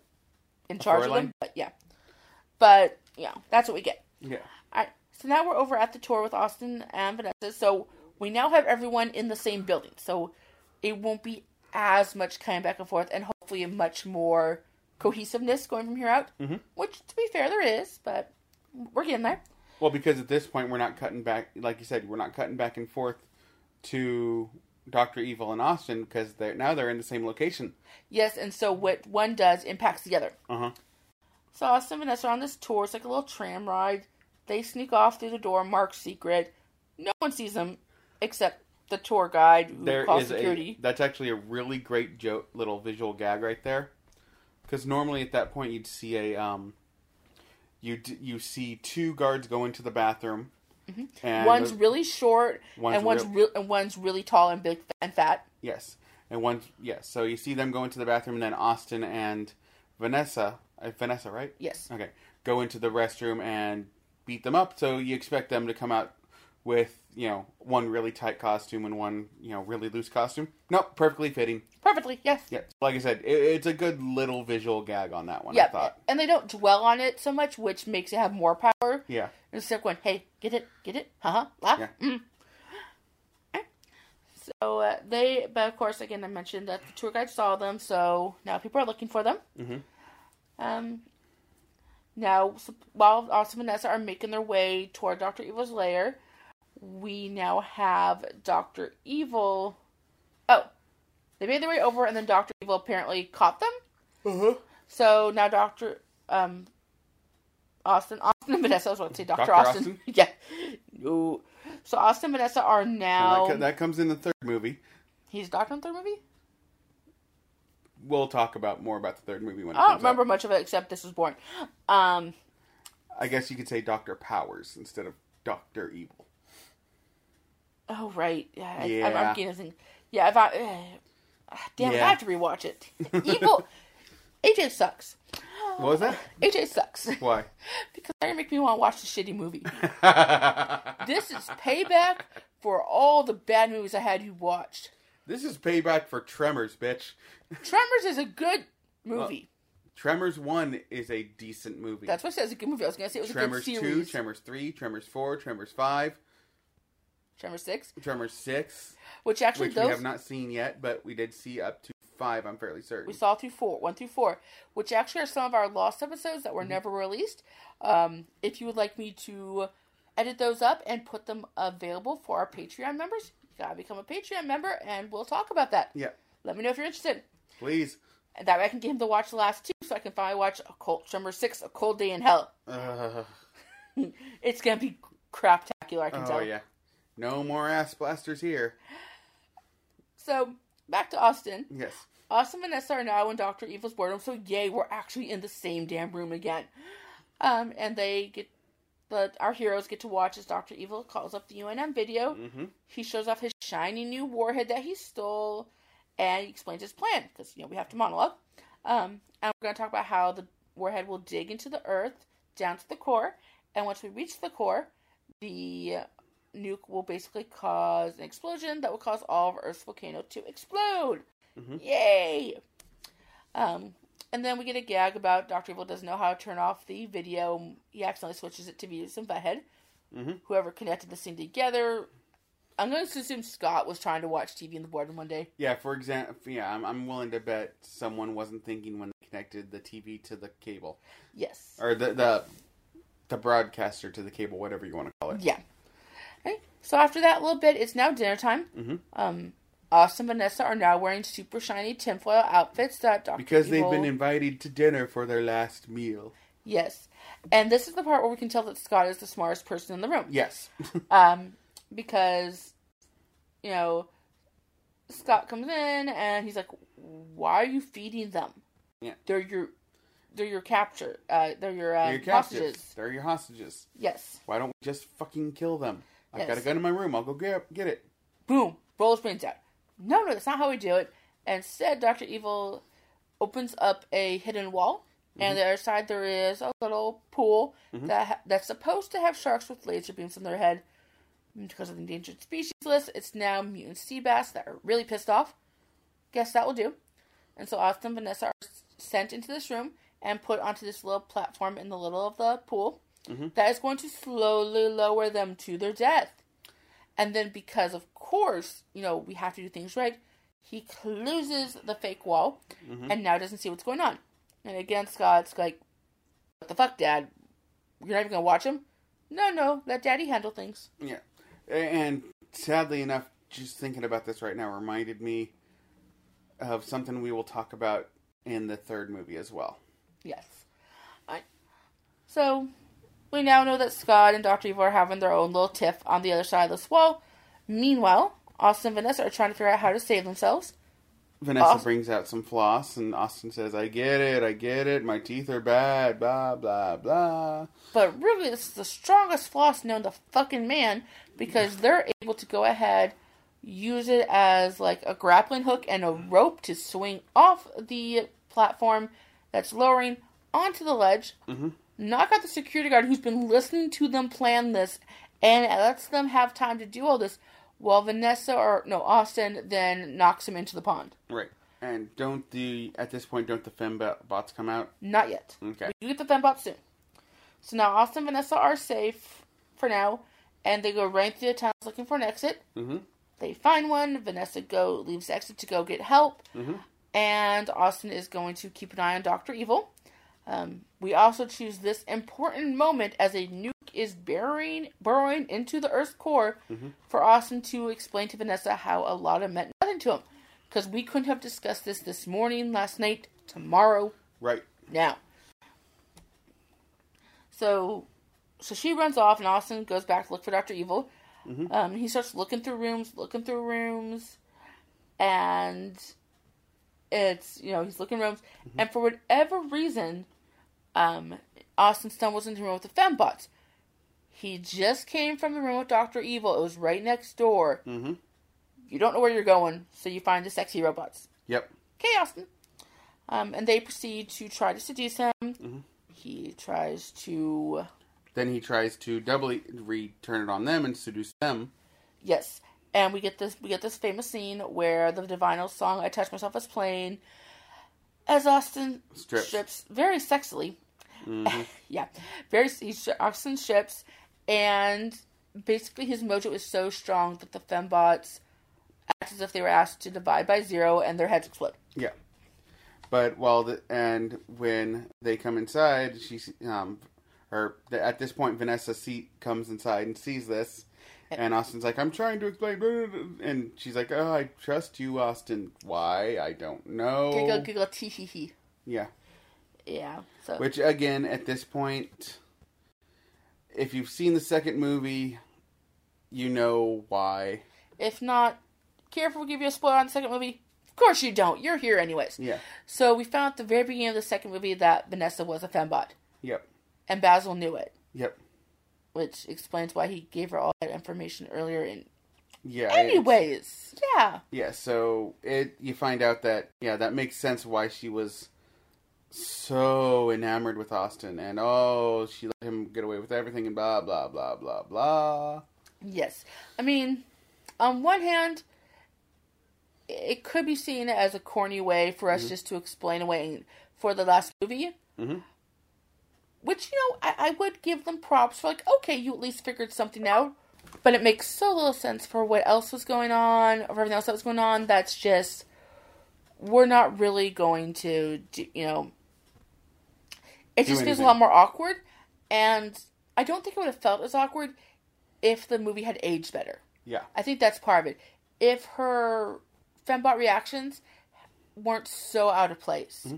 A: in charge of them. But yeah, but yeah, that's what we get.
B: Yeah.
A: All right, so now we're over at the tour with Austin and Vanessa. So we now have everyone in the same building, so it won't be as much kind of back and forth, and hopefully a much more cohesiveness going from here out. Mm-hmm. Which, to be fair, there is, but we're getting there.
B: Well, because at this point we're not cutting back, like you said, we're not cutting back and forth to Doctor Evil and Austin because they're now they're in the same location.
A: Yes, and so what one does impacts the other.
B: Uh huh.
A: So Austin and Vanessa are on this tour. It's like a little tram ride. They sneak off through the door, marked secret. No one sees them except the tour guide who
B: There
A: calls
B: is
A: security.
B: a that's actually a really great joke, little visual gag right there. Because normally at that point you'd see a um, you you see two guards go into the bathroom, and
A: one's really short,
B: one's
A: and one's
B: real-
A: real, and one's really tall and big and fat.
B: yes, and one's yes. So you see them go into the bathroom, and then Austin and Vanessa, uh, Vanessa, right?
A: Yes.
B: Okay, go into the restroom and beat them up. So you expect them to come out with you know one really tight costume and one you know really loose costume. Nope, perfectly fitting.
A: Perfectly, yes.
B: Yeah, like I said, it, it's a good little visual gag on that one. I
A: Yeah,
B: thought.
A: and they don't dwell on it so much, which makes it have more power.
B: Yeah,
A: Instead of going, "Hey, get it, get it, haha, laugh."
B: Yeah.
A: Mm. So uh, they, but of course, again, I mentioned that the tour guide saw them, so now people are looking for them.
B: Mm-hmm.
A: Um. Now, while Austin and Vanessa are making their way toward Doctor Evil's lair, we now have Doctor Evil. Oh, they made their way over, and then Doctor Evil apparently caught them.
B: uh-huh.
A: So now Doctor um Austin Austin and Vanessa I was about to say Doctor
B: Dr.
A: Austin.
B: Austin?
A: yeah. No. So Austin and Vanessa are now
B: that, that comes in the third movie.
A: he's Doctor in the third movie?
B: We'll talk about more about the third movie when it
A: I don't
B: comes
A: remember
B: up.
A: much of it except this was born. Um
B: I guess you could say Doctor Powers instead of Doctor Evil.
A: Oh right. Yeah, I, I'm,
B: Yeah.
A: I'm getting thing. Yeah, if I uh, damn
B: Yeah.
A: I have to rewatch it. Evil AJ sucks.
B: What was that?
A: AJ sucks.
B: Why?
A: because gonna make me want to watch the shitty movie. this is payback for all the bad movies I had you watched.
B: this is payback for Tremors, bitch.
A: Tremors is a good movie.
B: Tremors One is a decent movie.
A: That's what I. It's a good movie. I was gonna say it was
B: Tremors
A: a good series. Two.
B: Tremors Three, Tremors Four, Tremors Five,
A: Tremors six,
B: Tremors Six,
A: which actually
B: which we have not seen yet, but we did see up to five. I'm fairly certain.
A: we saw through four, one through four, which actually are some of our lost episodes that were
B: Mm-hmm.
A: never released. Um, if you would like me to edit those up and put them available for our Patreon members, you gotta become a Patreon member, and we'll talk about that.
B: Yeah,
A: Let me know if you're interested.
B: please.
A: And that way I can get him to watch the last two, so I can finally watch a cold Tremor six, a cold day in hell.
B: Uh,
A: It's gonna be craptacular. I can tell.
B: oh
A: tell.
B: yeah, no more ass blasters here.
A: So back to Austin.
B: Yes.
A: Austin and Vanessa are now in Doctor Evil's boardroom, so yay, we're actually in the same damn room again. Um, and they get the our heroes get to watch as Doctor Evil calls up the UNM video.
B: Mm-hmm.
A: He shows off his shiny new warhead that he stole, and he explains his plan because you know we have to monologue. Um, and we're going to talk about how the warhead will dig into the Earth down to the core, and once we reach the core, the nuke will basically cause an explosion that will cause all of Earth's volcano to explode.
B: Mhm.
A: Yay! Um, and then we get a gag about Dr. Evil doesn't know how to turn off the video. He accidentally switches it to Beavis and Butthead.
B: Mhm.
A: Whoever connected the scene together. I'm going to assume Scott was trying to watch TV in the boardroom one day.
B: Yeah. For example, yeah, I'm, I'm willing to bet someone wasn't thinking when they connected the TV to the cable
A: Yes.
B: or the the the broadcaster to the cable, whatever you want to call it.
A: Yeah. Okay. So after that little bit, it's now dinner time.
B: Mhm.
A: Um, Austin and Vanessa are now wearing super shiny tinfoil outfits that Dr.
B: Because they've been invited to dinner for their last meal.
A: Yes. And this is the part where we can tell that Scott is the smartest person in the room.
B: Yes.
A: Um, because, you know, Scott comes in and he's like, "Why are you feeding them?
B: Yeah.
A: they're your, they're your capture. Uh, they're your, uh,
B: They're your
A: hostages.
B: They're your hostages.
A: Yes.
B: Why don't we just fucking kill them? I've got a gun in my room. I'll go get get it.
A: Boom. Roll his brains out. No, no, that's not how we do it. Instead, Doctor Evil opens up a hidden wall, and on the other side there is a little pool mm-hmm. that ha- that's supposed to have sharks with laser beams on their head. Because of the endangered species list, it's now mutant sea bass that are really pissed off. Guess that will do. And so Austin and Vanessa are sent into this room and put onto this little platform in the middle of the pool Mm-hmm. that is going to slowly lower them to their death. And then, because of course, you know, we have to do things right, he closes the fake wall mm-hmm. and now doesn't see what's going on. And again, Scott's like, What the fuck, Dad? You're not even gonna watch him? No, no, let Daddy handle things.
B: Yeah. And sadly enough, just thinking about this right now reminded me of something we will talk about in the third movie as well.
A: Yes. I, so, we now know that Scott and Dr. Evil are having their own little tiff on the other side of this wall. Meanwhile, Austin and Vanessa are trying to figure out how to save themselves.
B: Vanessa
A: Austin-
B: brings out some floss, and Austin says, I get it, I get it, my teeth are bad, blah, blah, blah.
A: But really, this is the strongest floss known to fucking man because they're able to go ahead, use it as like a grappling hook and a rope to swing off the platform that's lowering onto the ledge, mm-hmm. Knock out the security guard who's been listening to them plan this, and lets them have time to do all this while Vanessa or no Austin then knocks him into the pond.
B: Right. And don't the, at this point, don't the fembots come out?
A: Not yet.
B: Okay.
A: We do get the fembot soon. So now Austin and Vanessa are safe for now, and they go right through the tunnels looking for an exit.
B: Mm-hmm.
A: They find one. Vanessa go leaves the exit to go get help,
B: Mhm.
A: and Austin is going to keep an eye on Doctor Evil. Um, we also choose this important moment as a nuke is burrowing burrowing into the Earth's core for Austin to explain to Vanessa how Alotta meant nothing to him, because we couldn't have discussed this this morning, last night, tomorrow,
B: Right.
A: now. So, so she runs off, and Austin goes back to look for Doctor Evil. Um, he starts looking through rooms, looking through rooms, and it's you know he's looking rooms, and for whatever reason, um, Austin stumbles into the room with the fembots. He just came from the room with Doctor Evil. It was right next door.
B: Mm-hmm.
A: You don't know where you're going, so you find the sexy robots.
B: Yep.
A: Okay, Austin. Um, and they proceed to try to seduce him. He tries to,
B: Then he tries to doubly return it on them and seduce them.
A: yes. And we get this, we get this famous scene where the Divinyls song "I Touch Myself" is playing, as Austin
B: Strips.
A: strips very sexily. yeah, very. He Austin strips, and basically his mojo is so strong that the fembots act as if they were asked to divide by zero, and their heads explode.
B: Yeah. But while the and when they come inside, she um, or at this point Vanessa see, comes inside and sees this, and Austin's like, "I'm trying to explain," blah, blah, blah," and she's like, "Oh, I trust you, Austin. Why? I don't know."
A: Giggle, giggle, tee hee hee.
B: Yeah.
A: Yeah. So
B: Which again, at this point, if you've seen the second movie, you know why.
A: If not, care if we give you a spoiler on the second movie? Of course you don't. You're here anyways.
B: Yeah.
A: So we found at the very beginning of the second movie that Vanessa was a fembot,
B: Yep.
A: and Basil knew it,
B: Yep.
A: Which explains why he gave her all that information earlier. In
B: Yeah.
A: anyways, yeah,
B: Yeah, so it you find out that yeah, that makes sense why she was so enamored with Austin and oh, she let him get away with everything and blah blah blah blah blah.
A: yes. I mean, on one hand, it could be seen as a corny way for us just to explain away for the last movie.
B: Mhm.
A: Which, you know, I, I would give them props for, like, okay, you at least figured something out. But it makes so little sense for what else was going on, or everything else that was going on. That's just, we're not really going to, do, you know, it just feels a lot more awkward. And I don't think it would have felt as awkward if the movie had aged better.
B: Yeah.
A: I think that's part of it. If her fembot reactions weren't so out of place. Mm-hmm.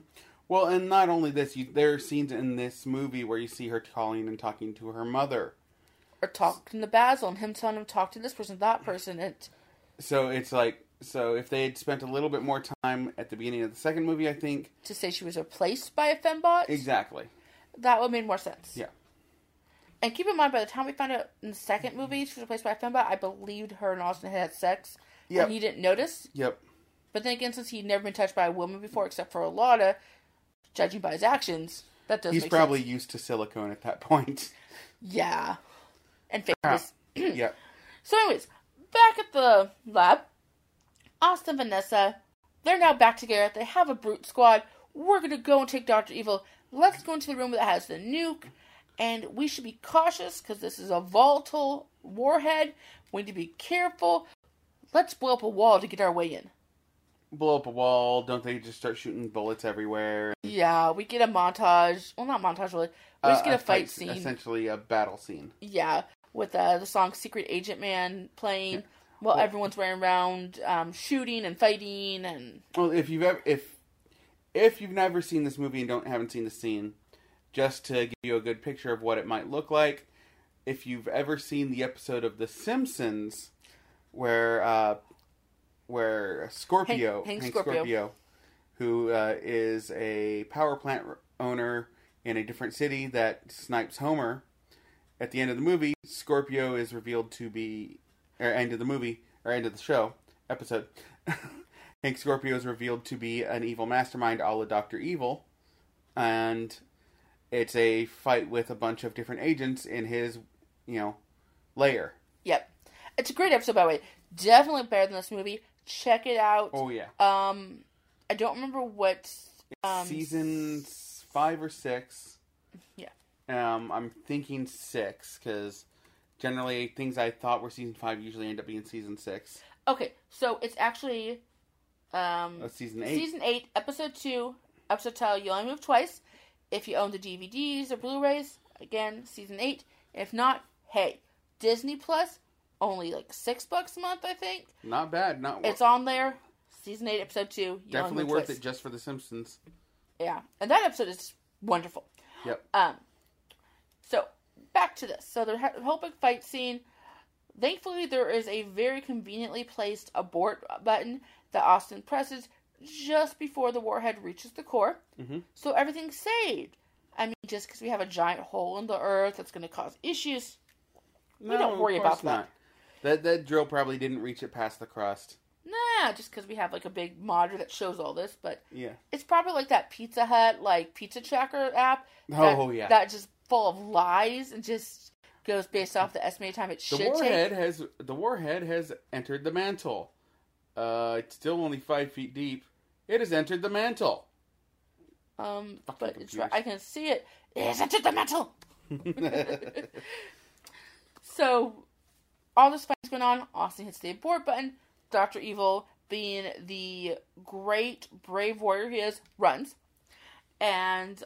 B: Well, and not only this, you, there are scenes in this movie where you see her calling and talking to her mother.
A: Or talking to Basil and him telling him talk to this person, that person. It
B: So it's like So if they had spent a little bit more time at the beginning of the second movie, I think
A: To say she was replaced by a fembot,
B: exactly.
A: that would have made more sense.
B: Yeah.
A: And keep in mind, by the time we found out in the second movie she was replaced by a fembot, I believed her and Austin had had sex.
B: Yep.
A: And he didn't notice.
B: Yep.
A: But then again, since he'd never been touched by a woman before, except for Alotta, judging by his actions, that does
B: He's probably
A: sense.
B: used to silicone at that point.
A: Yeah. And
B: Ah.
A: famous.
B: yep.
A: So, anyways, back at the lab, Austin, Vanessa, they're now back together. They have a brute squad. We're gonna go and take Doctor Evil. Let's go into the room that has the nuke, and we should be cautious because this is a volatile warhead. We need to be careful. Let's blow up a wall to get our way in.
B: Blow up a wall. Don't they just start shooting bullets everywhere?
A: Yeah, we get a montage. Well, not montage really. We just
B: Uh,
A: get a fight scene.
B: Essentially, a battle scene.
A: Yeah, with uh, the song "Secret Agent Man" playing while
B: Well-
A: everyone's running around um, shooting and fighting and
B: Well, if you've ever if if you've never seen this movie and don't haven't seen the scene, just to give you a good picture of what it might look like, if you've ever seen the episode of The Simpsons where uh, where Scorpio
A: Hank- Hank
B: Scorpio,
A: Scorpio.
B: who uh, is a power plant owner in a different city that snipes Homer. At the end of the movie, Scorpio is revealed to be, or end of the movie, or end of the show episode. Hank Scorpio is revealed to be an evil mastermind, a la Doctor Evil, and it's a fight with a bunch of different agents in his, you know, lair.
A: Yep. It's a great episode, by the way. Definitely better than this movie. Check it out.
B: Oh yeah,
A: Um, I don't remember what. Um,
B: season five or six.
A: Yeah.
B: Um, I'm thinking six because generally things I thought were season five usually end up being season six.
A: Okay, so it's actually um,
B: Uh, season eight.
A: season eight, episode two, episode title. You only move twice. If you own the DVDs or Blu-rays, again, season eight. If not, hey, Disney Plus, only like six bucks a month, I think.
B: Not bad. Not wor-
A: It's on there. Season eight, episode two.
B: Definitely worth
A: twice.
B: it just for The Simpsons.
A: Yeah, and that episode is wonderful.
B: Yep.
A: Um, so back to this. So the whole big fight scene. Thankfully, there is a very conveniently placed abort button that Austin presses just before the warhead reaches the core.
B: Mhm.
A: So everything's saved. I mean, just because we have a giant hole in the earth that's going to cause issues,
B: No,
A: don't worry about that.
B: not. That that drill probably didn't reach it past the crust.
A: nah, just because we have like a big monitor that shows all this. But
B: Yeah.
A: it's probably like that Pizza Hut like pizza tracker app.
B: Oh,
A: that,
B: yeah.
A: that just full of lies and just goes based off the estimated time it
B: The
A: should take.
B: The warhead has the warhead has entered the mantle. Uh, it's still only five feet deep. It has entered the mantle.
A: Um,
B: Fucking
A: but it's right. I can see it. It is entered the metal. So, all this fighting's going on. Austin hits the abort button. Doctor Evil, being the great brave warrior he is, runs, and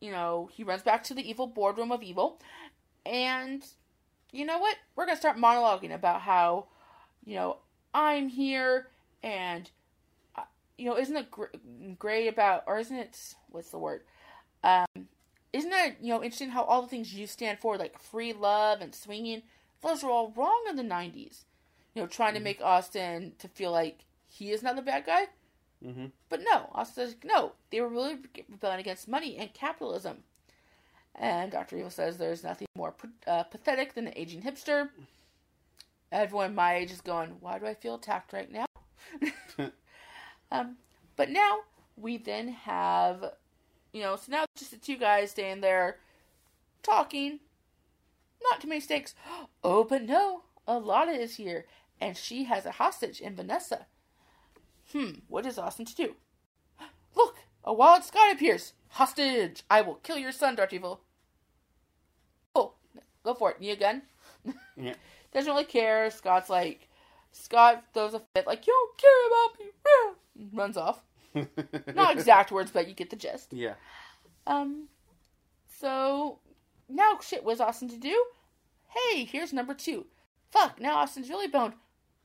A: you know he runs back to the evil boardroom of evil, and you know what? We're gonna start monologuing about how, you know, I'm here, and uh, you know, isn't it gr- great about, or isn't it what's the word? Um, isn't that you know interesting how all the things you stand for, like free love and swinging, those were all wrong in the '90s. You know, trying to make Austin to feel like he is not the bad guy.
B: Mhm.
A: But no, Austin says no. They were really rebelling against money and capitalism. And Dr. Evil says there's nothing more uh, pathetic than an aging hipster. Everyone my age is going, why do I feel attacked right now? um, but now we then have, you know, so now it's just the two guys staying there talking. Not too many stakes. Oh, but no, Alotta is here, and she has a hostage in Vanessa. Hmm, what is Austin to do? Look, a wild sky appears. Hostage! I will kill your son, Darth Evil. Oh, go for it. Need a gun?
B: Yeah.
A: Doesn't really care. Scott's like, Scott throws a fit, like, you don't care about me. Runs off. Not exact words, but you get the gist.
B: Yeah.
A: Um, so now shit, what's Austin to do? Hey, here's number two. Fuck, now Austin's really boned.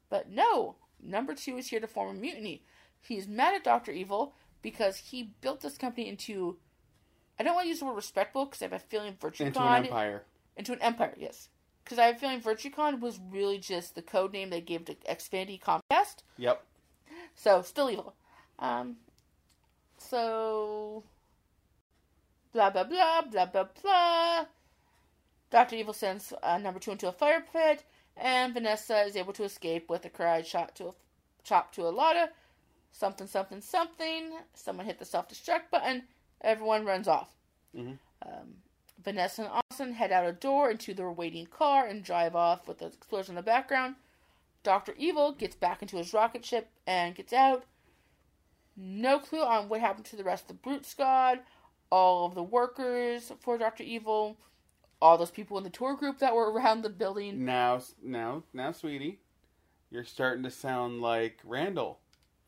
A: But no, number two is here to form a mutiny. He's mad at Dr. Evil because he built this company into. I don't want to use the word respectable because I have a feeling Virtucon.
B: Into an empire.
A: Into an empire, yes. Because I have a feeling Virtucon was really just the code name they gave to Xfinity Comcast.
B: Yep.
A: So still evil. Um, so blah blah blah blah blah blah. Doctor Evil sends uh, number two into a fire pit, and Vanessa is able to escape with a karate shot to a chop to Alotta. Something something something. Someone hit the self destruct button. Everyone runs off.
B: Mhm.
A: Um, Vanessa and Austin head out a door into their waiting car and drive off with the explosion in the background. Doctor Evil gets back into his rocket ship and gets out. No clue on what happened to the rest of the Brute Squad, all of the workers for Doctor Evil, all those people in the tour group that were around the building.
B: Now, now, now, sweetie, you're starting to sound like Randall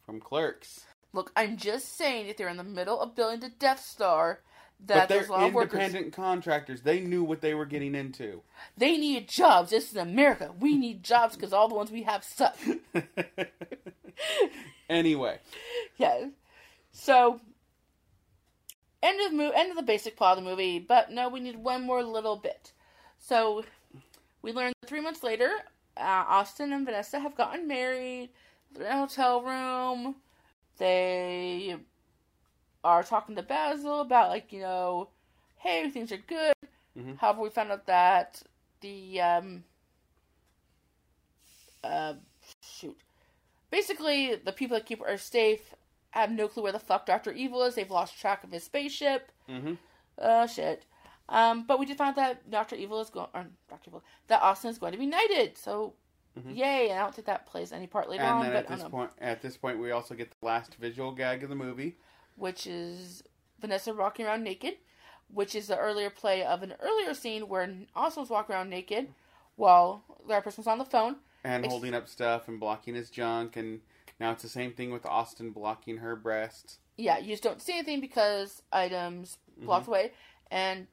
B: from Clerks.
A: Look, I'm just saying if they're in the middle of building the Death Star,
B: But
A: that
B: they're
A: there's a lot of workers.
B: independent contractors. They knew what they were getting into.
A: They need jobs. This is America. We need jobs because all the ones we have suck.
B: anyway,
A: yeah. So end of the mo- end of the basic plot of the movie, but no, we need one more little bit. So we learn that three months later, uh, Austin and Vanessa have gotten married. They're in a hotel room. They are talking to Basil about like you know, hey, things are good.
B: Mhm.
A: However, we found out that the um, uh, shoot, basically the people that keep Earth safe have no clue where the fuck Doctor Evil is. They've lost track of his spaceship.
B: hmm
A: Oh shit. Um, but we did find out that Doctor Evil is going, or Doctor Evil, that Austin is going to be knighted. So, yay! And I don't think that plays any part later
B: and
A: on,
B: then
A: but
B: at this point, at this point, we also get the last visual gag of the movie.
A: which is Vanessa walking around naked, which is the earlier play of an earlier scene where Austin was walking around naked while the other person was on the phone.
B: and
A: Ex-
B: holding up stuff and blocking his junk and now it's the same thing with Austin blocking her breasts.
A: Yeah, you just don't see anything because items blocked away. And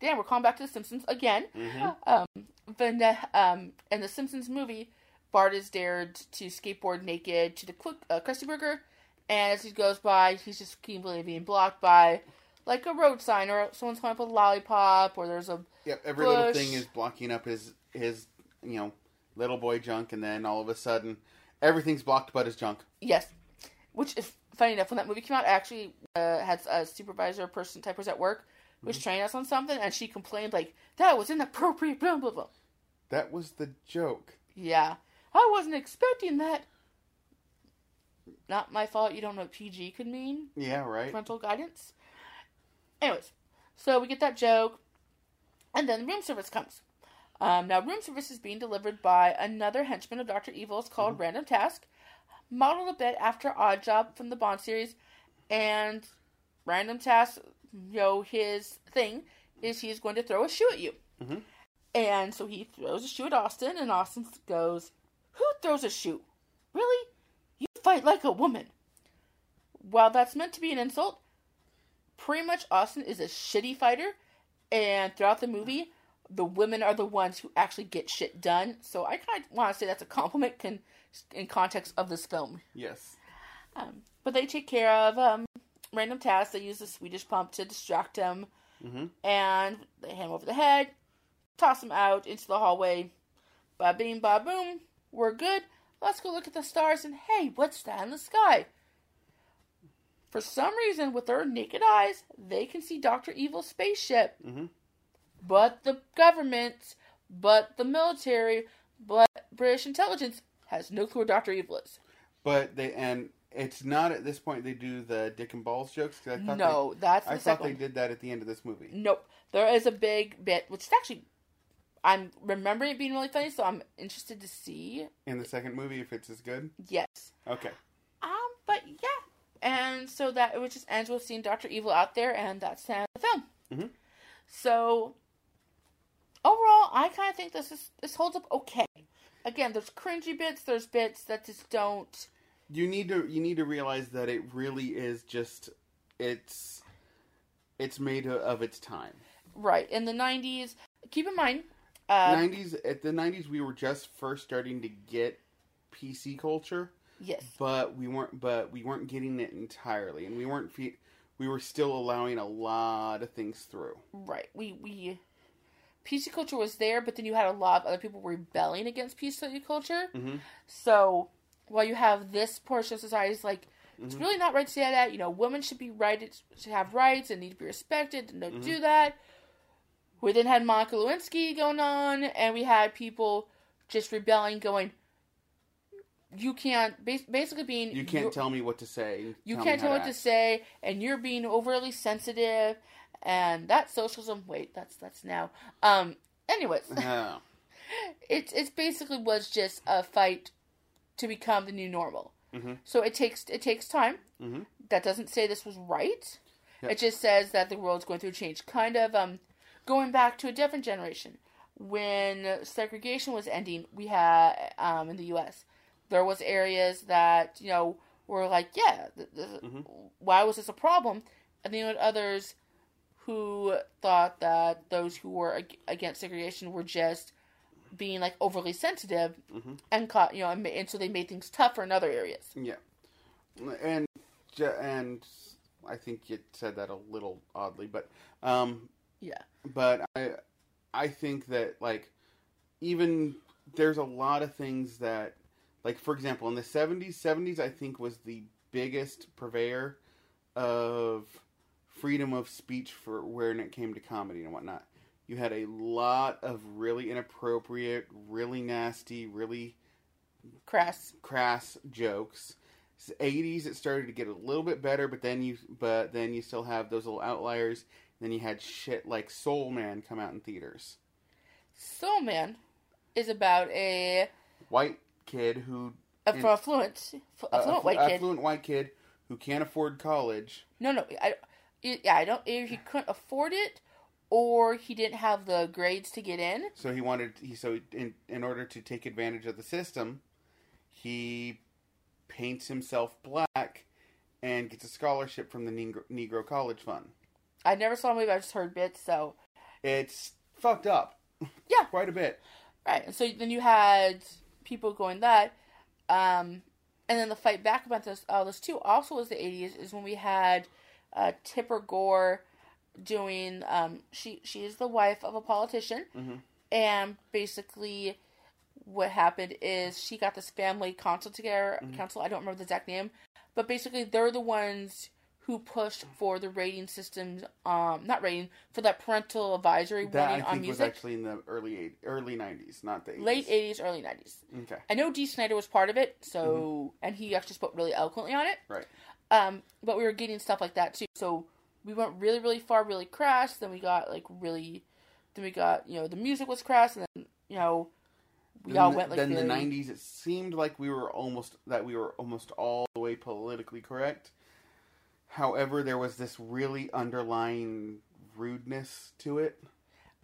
A: damn, we're calling back to The Simpsons again.
B: Mhm.
A: Um, Van- um, in the Simpsons movie, Bart is dared to skateboard naked to the quick, uh, Krusty Burger, and as he goes by, he's just completely being blocked by like a road sign or someone's holding up a lollipop or there's a
B: Yep, every little thing is blocking up his his you know little boy junk, and then all of a sudden everything's blocked but his junk.
A: Yes. Which is funny enough, when that movie came out, I actually uh, had a supervisor person type was at work who was training us on something, and she complained like that was inappropriate. Blah blah blah.
B: That was the joke.
A: Yeah, I wasn't expecting that. Not my fault. You don't know what PG could mean.
B: Yeah, right.
A: Parental guidance. Anyways, so we get that joke, and then the room service comes. Um, now, room service is being delivered by another henchman of Doctor Evil. It's called Random Task, modeled a bit after Odd Job from the Bond series, and Random Task, you know, his thing is he's going to throw a shoe at you.
B: Mhm.
A: And so he throws a shoe at Austin, and Austin goes, Who throws a shoe? Really? You fight like a woman. While that's meant to be an insult, pretty much Austin is a shitty fighter, and throughout the movie, the women are the ones who actually get shit done. So I kind of want to say that's a compliment can, in context of this film.
B: Yes.
A: Um, but they take care of um, random tasks. They use the Swedish pump to distract him,
B: Mhm.
A: and they hit him over the head, toss him out into the hallway. Ba bing, ba boom. We're good. Let's go look at the stars. And hey, what's that in the sky? For some reason, with their naked eyes, they can see Doctor Evil's spaceship.
B: Mhm.
A: But the government, but the military, but British intelligence has no clue where Doctor Evil is.
B: But they and it's not at this point they do the dick and balls jokes. 'cause I thought
A: No,
B: they,
A: that's the
B: I thought
A: second
B: they
A: one.
B: did that at the end of this movie.
A: Nope. There is a big bit, which is actually, I'm remembering it being really funny, so I'm interested to see.
B: In the second movie, if it's as good.
A: Yes.
B: Okay.
A: Um, but yeah. And so that it just ends with seeing Doctor Evil out there, and that's the end of the film.
B: Mhm.
A: So overall, I kind of think this is this holds up okay. Again, there's cringy bits, there's bits that just don't.
B: You need to you need to realize that it really is just it's it's made of its time.
A: Right in the '90s. Keep in mind, uh,
B: Nineties at the nineties, we were just first starting to get PC culture,
A: yes,
B: but we weren't but we weren't getting it entirely, and we weren't fe- we were still allowing a lot of things through.
A: Right. We we PC culture was there, but then you had a lot of other people rebelling against PC culture.
B: Mhm.
A: So while you have this portion of society is like
B: Mm-hmm.
A: it's really not right to say that. You know, women should be right to have rights and need to be respected and don't
B: Mm-hmm.
A: do that. We then had Monica Lewinsky going on, and we had people just rebelling, going, "You can't." Basically, being
B: You can't tell me what to say.
A: you
B: me
A: can't tell what to say, and you're being overly sensitive, and that's socialism. Wait, that's that's now. Um. Anyways,
B: Yeah.
A: it's it's basically was just a fight to become the new normal.
B: Mhm.
A: So it takes it takes time.
B: Mhm.
A: That doesn't say this was right.
B: Yep.
A: It just says that the world's going through a change. Kind of um, going back to a different generation when segregation was ending. We had um, in the U.S. there was areas that you know were like, yeah, th- th- why was this a problem? And then you had others who thought that those who were ag- against segregation were just being like overly sensitive and caught you know and, and so they made things tougher in other areas.
B: Yeah, and and I think you said that a little oddly, but um,
A: yeah.
B: but I I think that like even there's a lot of things that like for example in the 70s 70s I think was the biggest purveyor of freedom of speech for when it came to comedy and whatnot. You had a lot of really inappropriate, really nasty, really
A: crass
B: crass jokes. 80s it started to get a little bit better, but then you but then you still have those little outliers. Then you had shit like Soul Man come out in theaters.
A: soul man is about a,
B: White kid who
A: affluent affluent
B: uh,
A: white kid
B: affluent white kid who can't afford college.
A: no no I, yeah i don't either he couldn't afford it or he didn't have the grades to get in
B: So he wanted he so in in order to take advantage of the system, he paints himself black and gets a scholarship from the Negro, Negro College Fund.
A: i never saw the movie i just heard bits so
B: It's fucked up.
A: Yeah.
B: quite a bit.
A: Right. And so then you had people going that. Um, and then the fight back about this, all this too, also was the 80s, is when we had uh, Tipper Gore doing, um, she, she is the wife of a politician. And basically, what happened is she got this family council together, council, I don't remember the exact name, but basically they're the ones who pushed for the rating systems, um, not rating, for that parental advisory
B: That I think
A: on
B: was
A: music.
B: actually in the early eight, early nineties, not the 80s.
A: late 80s, early 90s.
B: Okay,
A: I know Dee Snider was part of it, so and he actually spoke really eloquently on it.
B: right.
A: Um, but we were getting stuff like that too. So we went really, really far, really crass. Then we got like really, then we got you know the music was crass, and then you know we
B: Then
A: all
B: the-
A: went like
B: then the nineties. It seemed like we were almost that we were almost all the way politically correct. However, there was this really underlying rudeness to it.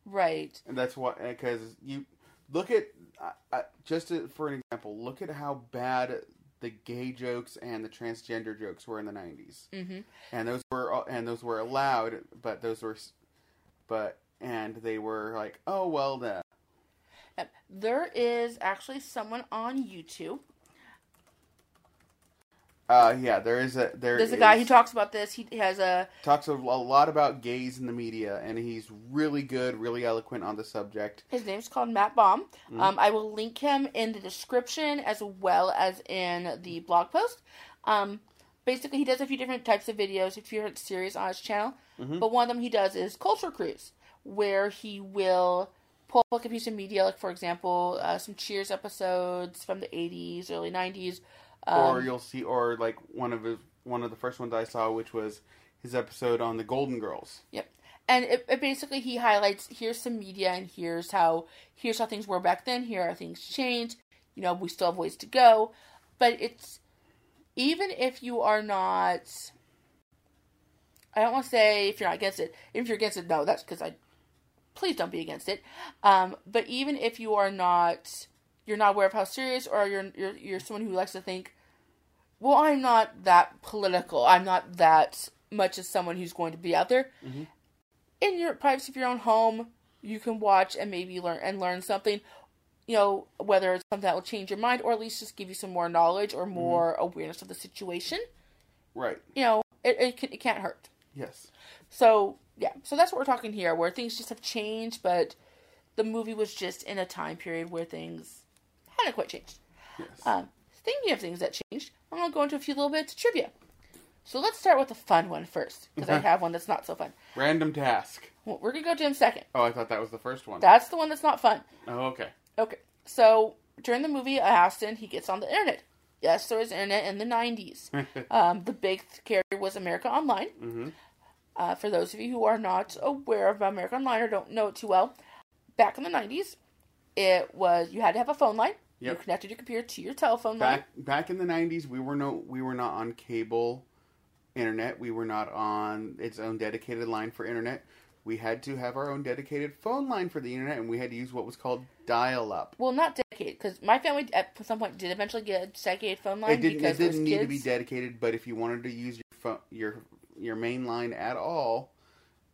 A: right.
B: And that's why, because you look at uh, uh, just for an example, look at how bad the gay jokes and the transgender jokes were in the 90s
A: Mhm.
B: and those were and those were allowed, but those were, but and they were like, oh well, the
A: Uh, There is actually someone on YouTube.
B: Uh yeah, there is a there
A: There's a guy
B: is-
A: who talks about this. He has a
B: talks a, a lot about gays in the media, and he's really good, really eloquent on the subject.
A: His name's called Matt Baum.
B: Mm-hmm.
A: Um, I will link him in the description as well as in the blog post. Um, basically, he does a few different types of videos, a few different series on his channel.
B: Mm-hmm.
A: But one of them he does is Culture Cruise, where he will pull up like a piece of media, like for example, uh, some Cheers episodes from the '80s, early '90s. Um,
B: or you'll see, or like one of his one of the first ones I saw, which was his episode on the Golden Girls.
A: Yep. And it, it basically he highlights here's some media and here's how here's how things were back then, here are things changed. You know, we still have ways to go. But it's even if you are not I don't want to say if you're not against it. If you're against it, no, that's because I please don't be against it. Um, but even if you are not you're not aware of how serious or you're you're you're someone who likes to think well, I'm not that political. I'm not that much as someone who's going to be out there. Mm-hmm. In your privacy of your own home, you can watch and maybe learn and learn something. You know, whether it's something that will change your mind or at least just give you some more knowledge or mm-hmm. more awareness of the situation.
B: Right.
A: You know, it it, can, it can't hurt.
B: Yes.
A: So yeah, so that's what we're talking here, where things just have changed, but the movie was just in a time period where things hadn't quite changed.
B: Yes.
A: Um, thinking of things that changed, I'm going to go into a few little bits of trivia. So let's start with the fun one first, because I have one that's not so fun.
B: Random task.
A: Well, we're going to go to him second.
B: Oh, I thought that was the first one.
A: That's the one that's not fun.
B: oh, okay.
A: Okay, so during the movie Austin, he gets on the internet. Yes, there was internet in the 90s. um, the big carrier was America Online.
B: Mm-hmm.
A: Uh, for those of you who are not aware of America Online or don't know it too well, back in the 90s, it was you had to have a phone line. You
B: Yep.
A: connected your computer to your telephone line.
B: Back back in the '90s, we were no we were not on cable internet. We were not on its own dedicated line for internet. We had to have our own dedicated phone line for the internet, and we had to use what was called dial-up.
A: Well, not dedicated, because my family at some point did eventually get a dedicated phone line
B: It didn't.
A: because
B: It didn't need to be dedicated, but if you wanted to use your phone, your your main line at all,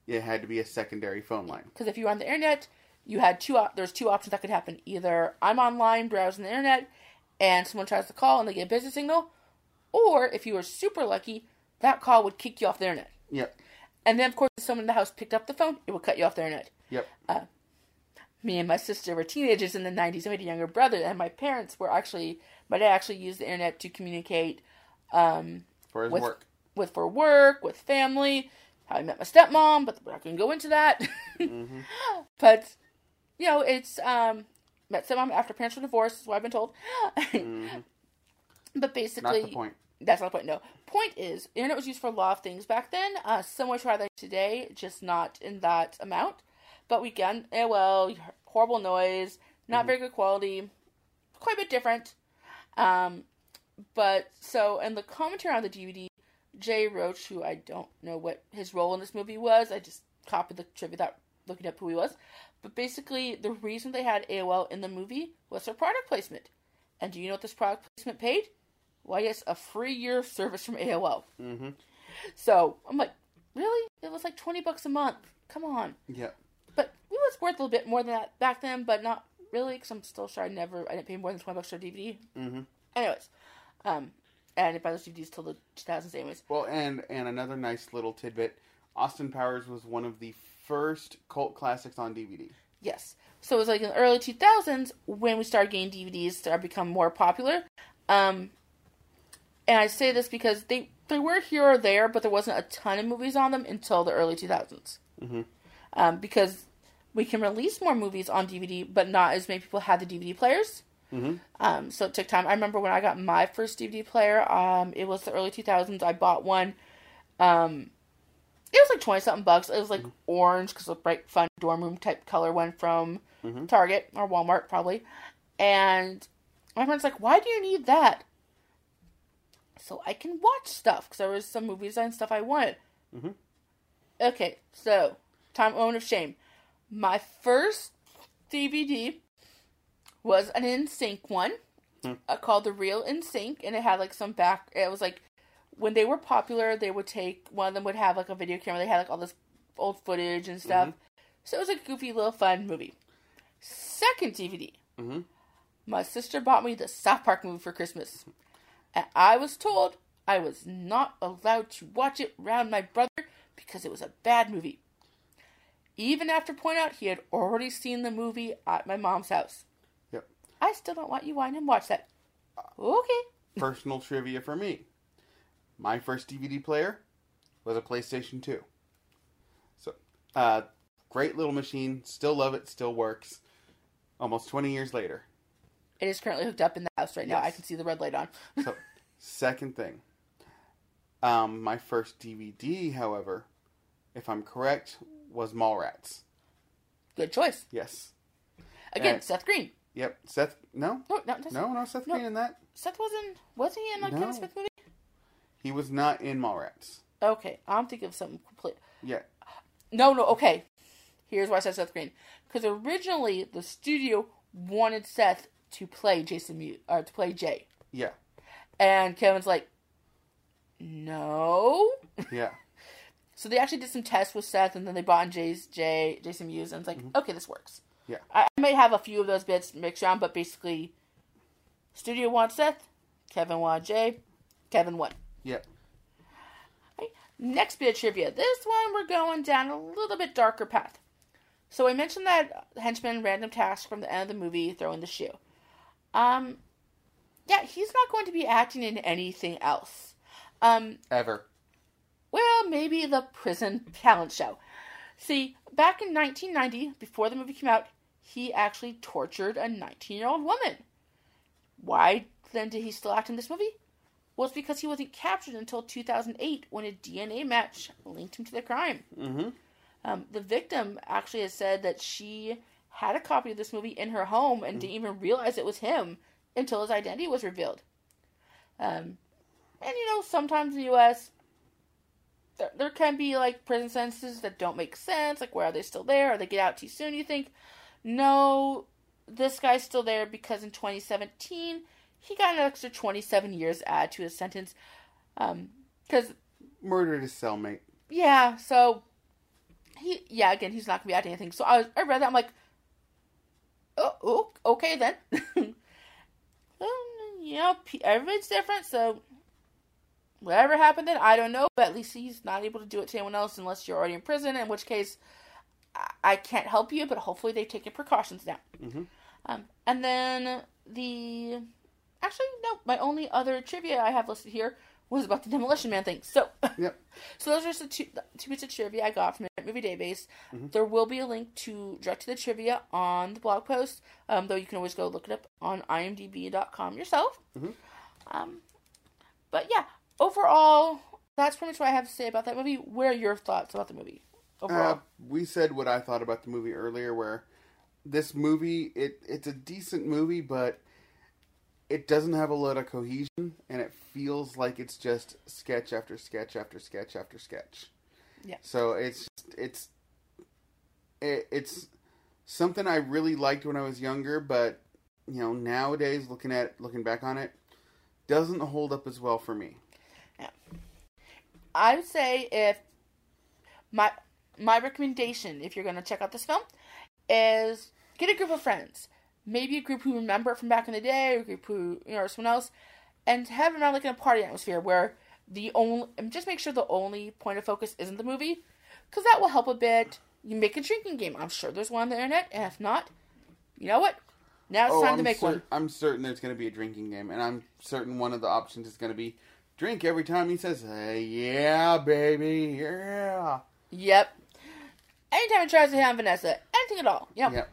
B: it had to be a secondary phone line.
A: Because if you were on the internet, you had two. Op- there's two options that could happen. Either I'm online browsing the internet, and someone tries to call and they get a business signal, or if you were super lucky, that call would kick you off the internet.
B: Yep.
A: And then, of course, if someone in the house picked up the phone, it would cut you off the internet.
B: Yep.
A: Me and my sister were teenagers in the 90s. and we had a younger brother, and my parents were actually, my dad actually used the internet to communicate um,
B: For his
A: With-
B: work.
A: with for work, with family, how I met my stepmom, but we're not going to go into that.
B: Mm-hmm.
A: But, you know, it's, um, met stepmom after parents were divorced, is what I've been told. But basically,
B: Not the point.
A: That's not the point. No. Point is, internet was used for a lot of things back then. Uh, similar to they today, just not in that amount. But we can well, horrible noise, not very good quality, quite a bit different. Um, but so, in the commentary on the DVD, Jay Roach, who I don't know what his role in this movie was, I just copied the trivia without looking up who he was. But basically, the reason they had AOL in the movie was for product placement. And do you know what this product placement paid? Why, yes, a free year of service from AOL.
B: Mm-hmm.
A: So I'm like, really? It was like 20 bucks a month. Come on.
B: Yep.
A: But it was worth a little bit more than that back then, but not really, because I'm still sure I never, I didn't pay more than 20 bucks for a DVD.
B: Mm-hmm.
A: Anyways, um, and I buy those DVDs till the 2000s, anyways.
B: Well, and and another nice little tidbit: Austin Powers was one of the first cult classics on DVD.
A: Yes. So it was like in the early 2000s when we started getting DVDs started become more popular. Um, and I say this because they they were here or there, but there wasn't a ton of movies on them until the early 2000s.
B: Mhm.
A: Um, because we can release more movies on DVD, but not as many people had the DVD players.
B: Mhm.
A: Um, so it took time. I remember when I got my first DVD player. Um, it was the early 2000s. I bought one. Um, it was like twenty something bucks. It was like orange because a bright, fun dorm room type color one from Target or Walmart probably. And my friend's like, "Why do you need that?" So I can watch stuff because there was some movies and stuff I wanted.
B: Mhm.
A: Okay, so time moment of shame. My first DVD was an NSYNC one uh, called The Real NSYNC, and it had like some back. It was like when they were popular, they would take one of them would have like a video camera. They had like all this old footage and stuff. So it was a goofy little fun movie. Second DVD,
B: Mhm.
A: my sister bought me the South Park movie for Christmas, and I was told I was not allowed to watch it around my brother because it was a bad movie. Even after point out he had already seen the movie at my mom's house.
B: Yep.
A: I still don't want you want him to watch that. Okay.
B: Personal trivia for me: my first DVD player was a PlayStation Two. So, uh, great little machine. Still love it. Still works. Almost twenty years later.
A: It is currently hooked up in the house right now. I can see the red light on.
B: So, second thing. Um, my first DVD, however, if I'm correct, was Mallrats.
A: Good choice.
B: Yes.
A: Again,
B: Uh,
A: Seth Green.
B: Yep. Seth. No.
A: No, Seth.
B: No. No. Seth
A: No.
B: Green in that.
A: Seth wasn't. Was he in a
B: No.
A: Kevin Smith movie?
B: He was not in Mallrats.
A: Okay, I'm thinking of something complete.
B: Yeah.
A: No, no. Okay, here's why I said Seth Green. Because originally the studio wanted Seth to play Jason Mewes or to play Jay,
B: Yeah.
A: and Kevin's like, no.
B: Yeah.
A: So they actually did some tests with Seth, and then they brought in Jay's Jay Jason Mewes, and it's like, okay, this works.
B: Mm-hmm. Yeah.
A: I, I might have a few of those bits mixed around, but basically, studio wants Seth, Kevin wanted Jay, Kevin won.
B: Yeah.
A: Okay, Next bit of trivia. This one we're going down a little bit darker path. So I mentioned that henchman Random Task from the end of the movie throwing the shoe. Um, yeah, he's not going to be acting in anything else. Um,
B: Ever.
A: well, maybe the prison talent show. See, back in 1990, before the movie came out, he actually tortured a 19 year old woman. Why then did he still act in this movie? Well, it's because he wasn't captured until 2008 when a DNA match linked him to the crime.
B: Mm-hmm.
A: Um, the victim actually has said that she had a copy of this movie in her home and didn't even realize it was him until his identity was revealed. Um, and you know, sometimes in the U.S., there, there can be like prison sentences that don't make sense. Like, where are they still there? Or they get out too soon? You think, no, this guy's still there because in 2017 he got an extra 27 years added to his sentence. Because
B: Murdered his cellmate.
A: yeah, so he yeah again he's not gonna be acting anything. So I was, I read that I'm like, oh, oh okay then. um, you know everybody's different, so whatever happened then I don't know. But at least he's not able to do it to anyone else unless you're already in prison. In which case, I, I can't help you. But hopefully they've taken precautions now. Um, and then the actually no, my only other trivia I have listed here was about the Demolition Man thing. So.
B: Yep.
A: So those are just the two, the two bits of trivia I got from Movie Database. There will be a link to direct to the trivia on the blog post, um, though you can always go look it up on imdb.com yourself. Um, but yeah, overall, that's pretty much what I have to say about that movie. What are your thoughts about the movie overall?
B: Uh, we said what I thought about the movie earlier, where this movie it it's a decent movie, but it doesn't have a lot of cohesion, and it feels like it's just sketch after sketch after sketch after sketch.
A: Yeah.
B: So it's it's it, it's something I really liked when I was younger, but you know nowadays looking at looking back on it, doesn't hold up as well for me. Yeah.
A: I would say if my my recommendation, if you're going to check out this film, is get a group of friends, maybe a group who remember it from back in the day, or a group who you know, or someone else, and have it around like in a party atmosphere where the only just make sure the only point of focus isn't the movie, because that will help a bit. You make a drinking game. I'm sure there's one on the internet, and if not, you know what? Now it's oh, time
B: Oh, I'm
A: to make
B: cer-
A: one.
B: I'm certain there's going to be a drinking game, and I'm certain one of the options is going to be drink every time he says, hey, "Yeah, baby, yeah."
A: Yep. Anytime he tries to hit on Vanessa, anything at all. Yep.
B: Yep.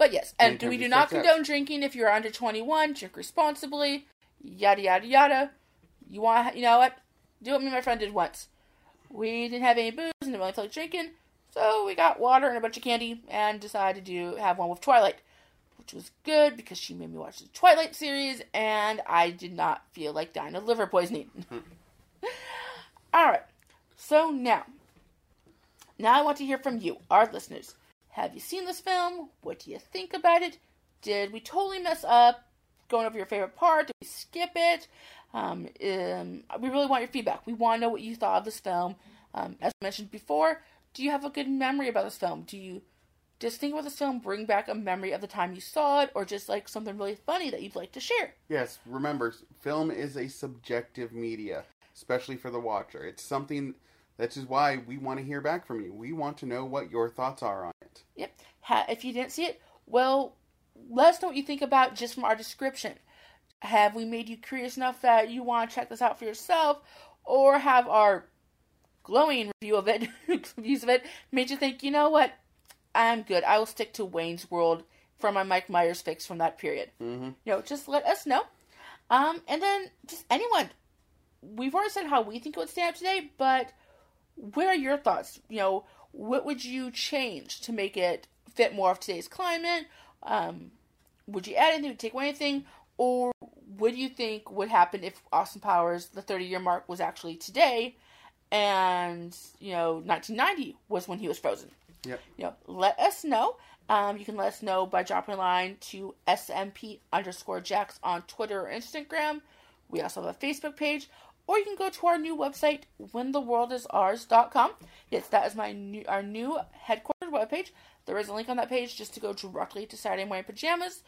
A: But yes, and
B: Anytime
A: we do not
B: steps up.
A: condone drinking if you're under 21. Drink responsibly. Yada yada yada. You want, you know what? Do what me and my friend did once. We didn't have any booze and didn't really like drinking, so we got water and a bunch of candy and decided to do have one with Twilight, which was good because she made me watch the Twilight series and I did not feel like dying of liver poisoning. All right. So now, now I want to hear from you, our listeners. Have you seen this film? What do you think about it? Did we totally mess up going over your favorite part? Did we skip it? Um, um, we really want your feedback. We want to know what you thought of this film. Um, as mentioned before, do you have a good memory about this film? Do you just think about this film, bring back a memory of the time you saw it, or just like something really funny that you'd like to share?
B: Yes, remember, film is a subjective media, especially for the watcher. It's something that's just why we want to hear back from you. We want to know what your thoughts are on it.
A: Yep. Ha- if you didn't see it, well, let us know what you think about just from our description. Have we made you curious enough that you want to check this out for yourself, or have our glowing review of it, reviews of it, made you think, you know what, I'm good. I will stick to Wayne's World for my Mike Myers fix from that period.
B: Mm-hmm.
A: You know, just let us know. Um, and then just anyone. We've already said how we think it would stand up today, but what are your thoughts? You know, what would you change to make it fit more of today's climate? Um, would you add anything? Would take away anything? Or what do you think would happen if Austin Powers, the 30 year mark, was actually today and, you know, 1990 was when he was frozen?
B: Yep.
A: You know, let us know. Um, you can let us know by dropping a line to SMP underscore Jacks on Twitter or Instagram. We also have a Facebook page. Or you can go to our new website, whentheworldisOurs.com. Yes, that is my new our new headquartered webpage. There is a link on that page just to go directly to Saturday Morning Pajamas.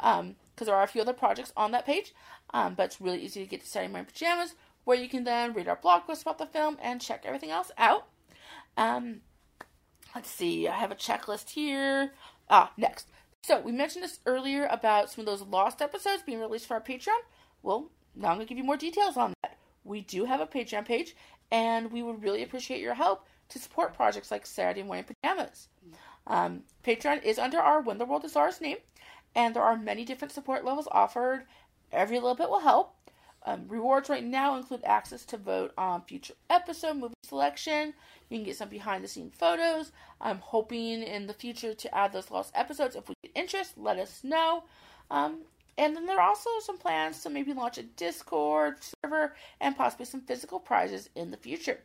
A: Um, because there are a few other projects on that page. Um, but it's really easy to get to Saturday Morning Pajamas, where you can then read our blog post about the film and check everything else out. Um, let's see, I have a checklist here. Ah, next. So we mentioned this earlier about some of those lost episodes being released for our Patreon. Well, now I'm going to give you more details on that. We do have a Patreon page, and we would really appreciate your help to support projects like Saturday Morning Pajamas. Um, Patreon is under our When the World is Ours name, and there are many different support levels offered. Every little bit will help. Um, rewards right now include access to vote on future episode movie selection. You can get some behind the scenes photos. I'm hoping in the future to add those lost episodes. If we get interest, let us know. Um, and then there are also some plans to maybe launch a Discord server and possibly some physical prizes in the future.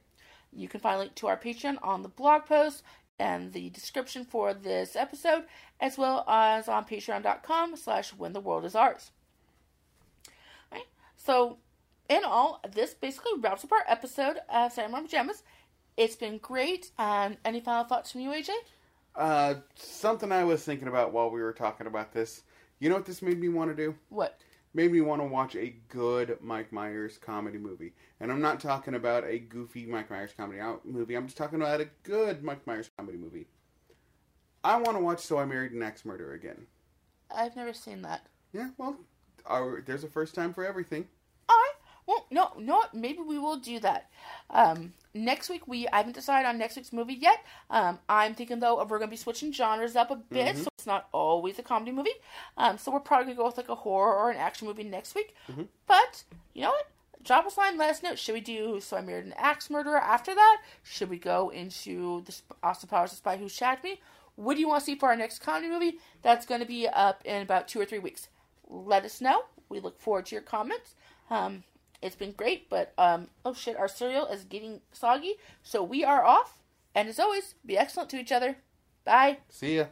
A: You can find a link to our Patreon on the blog post and the description for this episode, as well as on patreon.com slash when the world is ours. Right? So, in all, this basically wraps up our episode of Samurai Pajamas. It's been great. Um, any final thoughts from you, AJ?
B: Uh, something I was thinking about while we were talking about this. You know what this made me want to do?
A: What?
B: Made me want to watch a good Mike Myers comedy movie. And I'm not talking about a goofy Mike Myers comedy out movie. I'm just talking about a good Mike Myers comedy movie. I want to watch So I Married an Axe Murderer again.
A: I've never seen that.
B: Yeah, well, our, there's a first time for everything.
A: Well, no, no. Maybe we will do that. Um, next week we I haven't decided on next week's movie yet. Um, I'm thinking though of we're gonna be switching genres up a bit, so it's not always a comedy movie. Um, so we're probably gonna go with like a horror or an action movie next week. But you know what? Drop us a line. Let us know. Should we do So I Married an Axe Murderer after that? Should we go into the Austin Powers, The Spy Who Shagged Me? What do you want to see for our next comedy movie? That's going to be up in about two or three weeks. Let us know. We look forward to your comments. Um, it's been great, but um, oh shit, our cereal is getting soggy, so we are off. And as always, be excellent to each other. Bye.
B: See ya.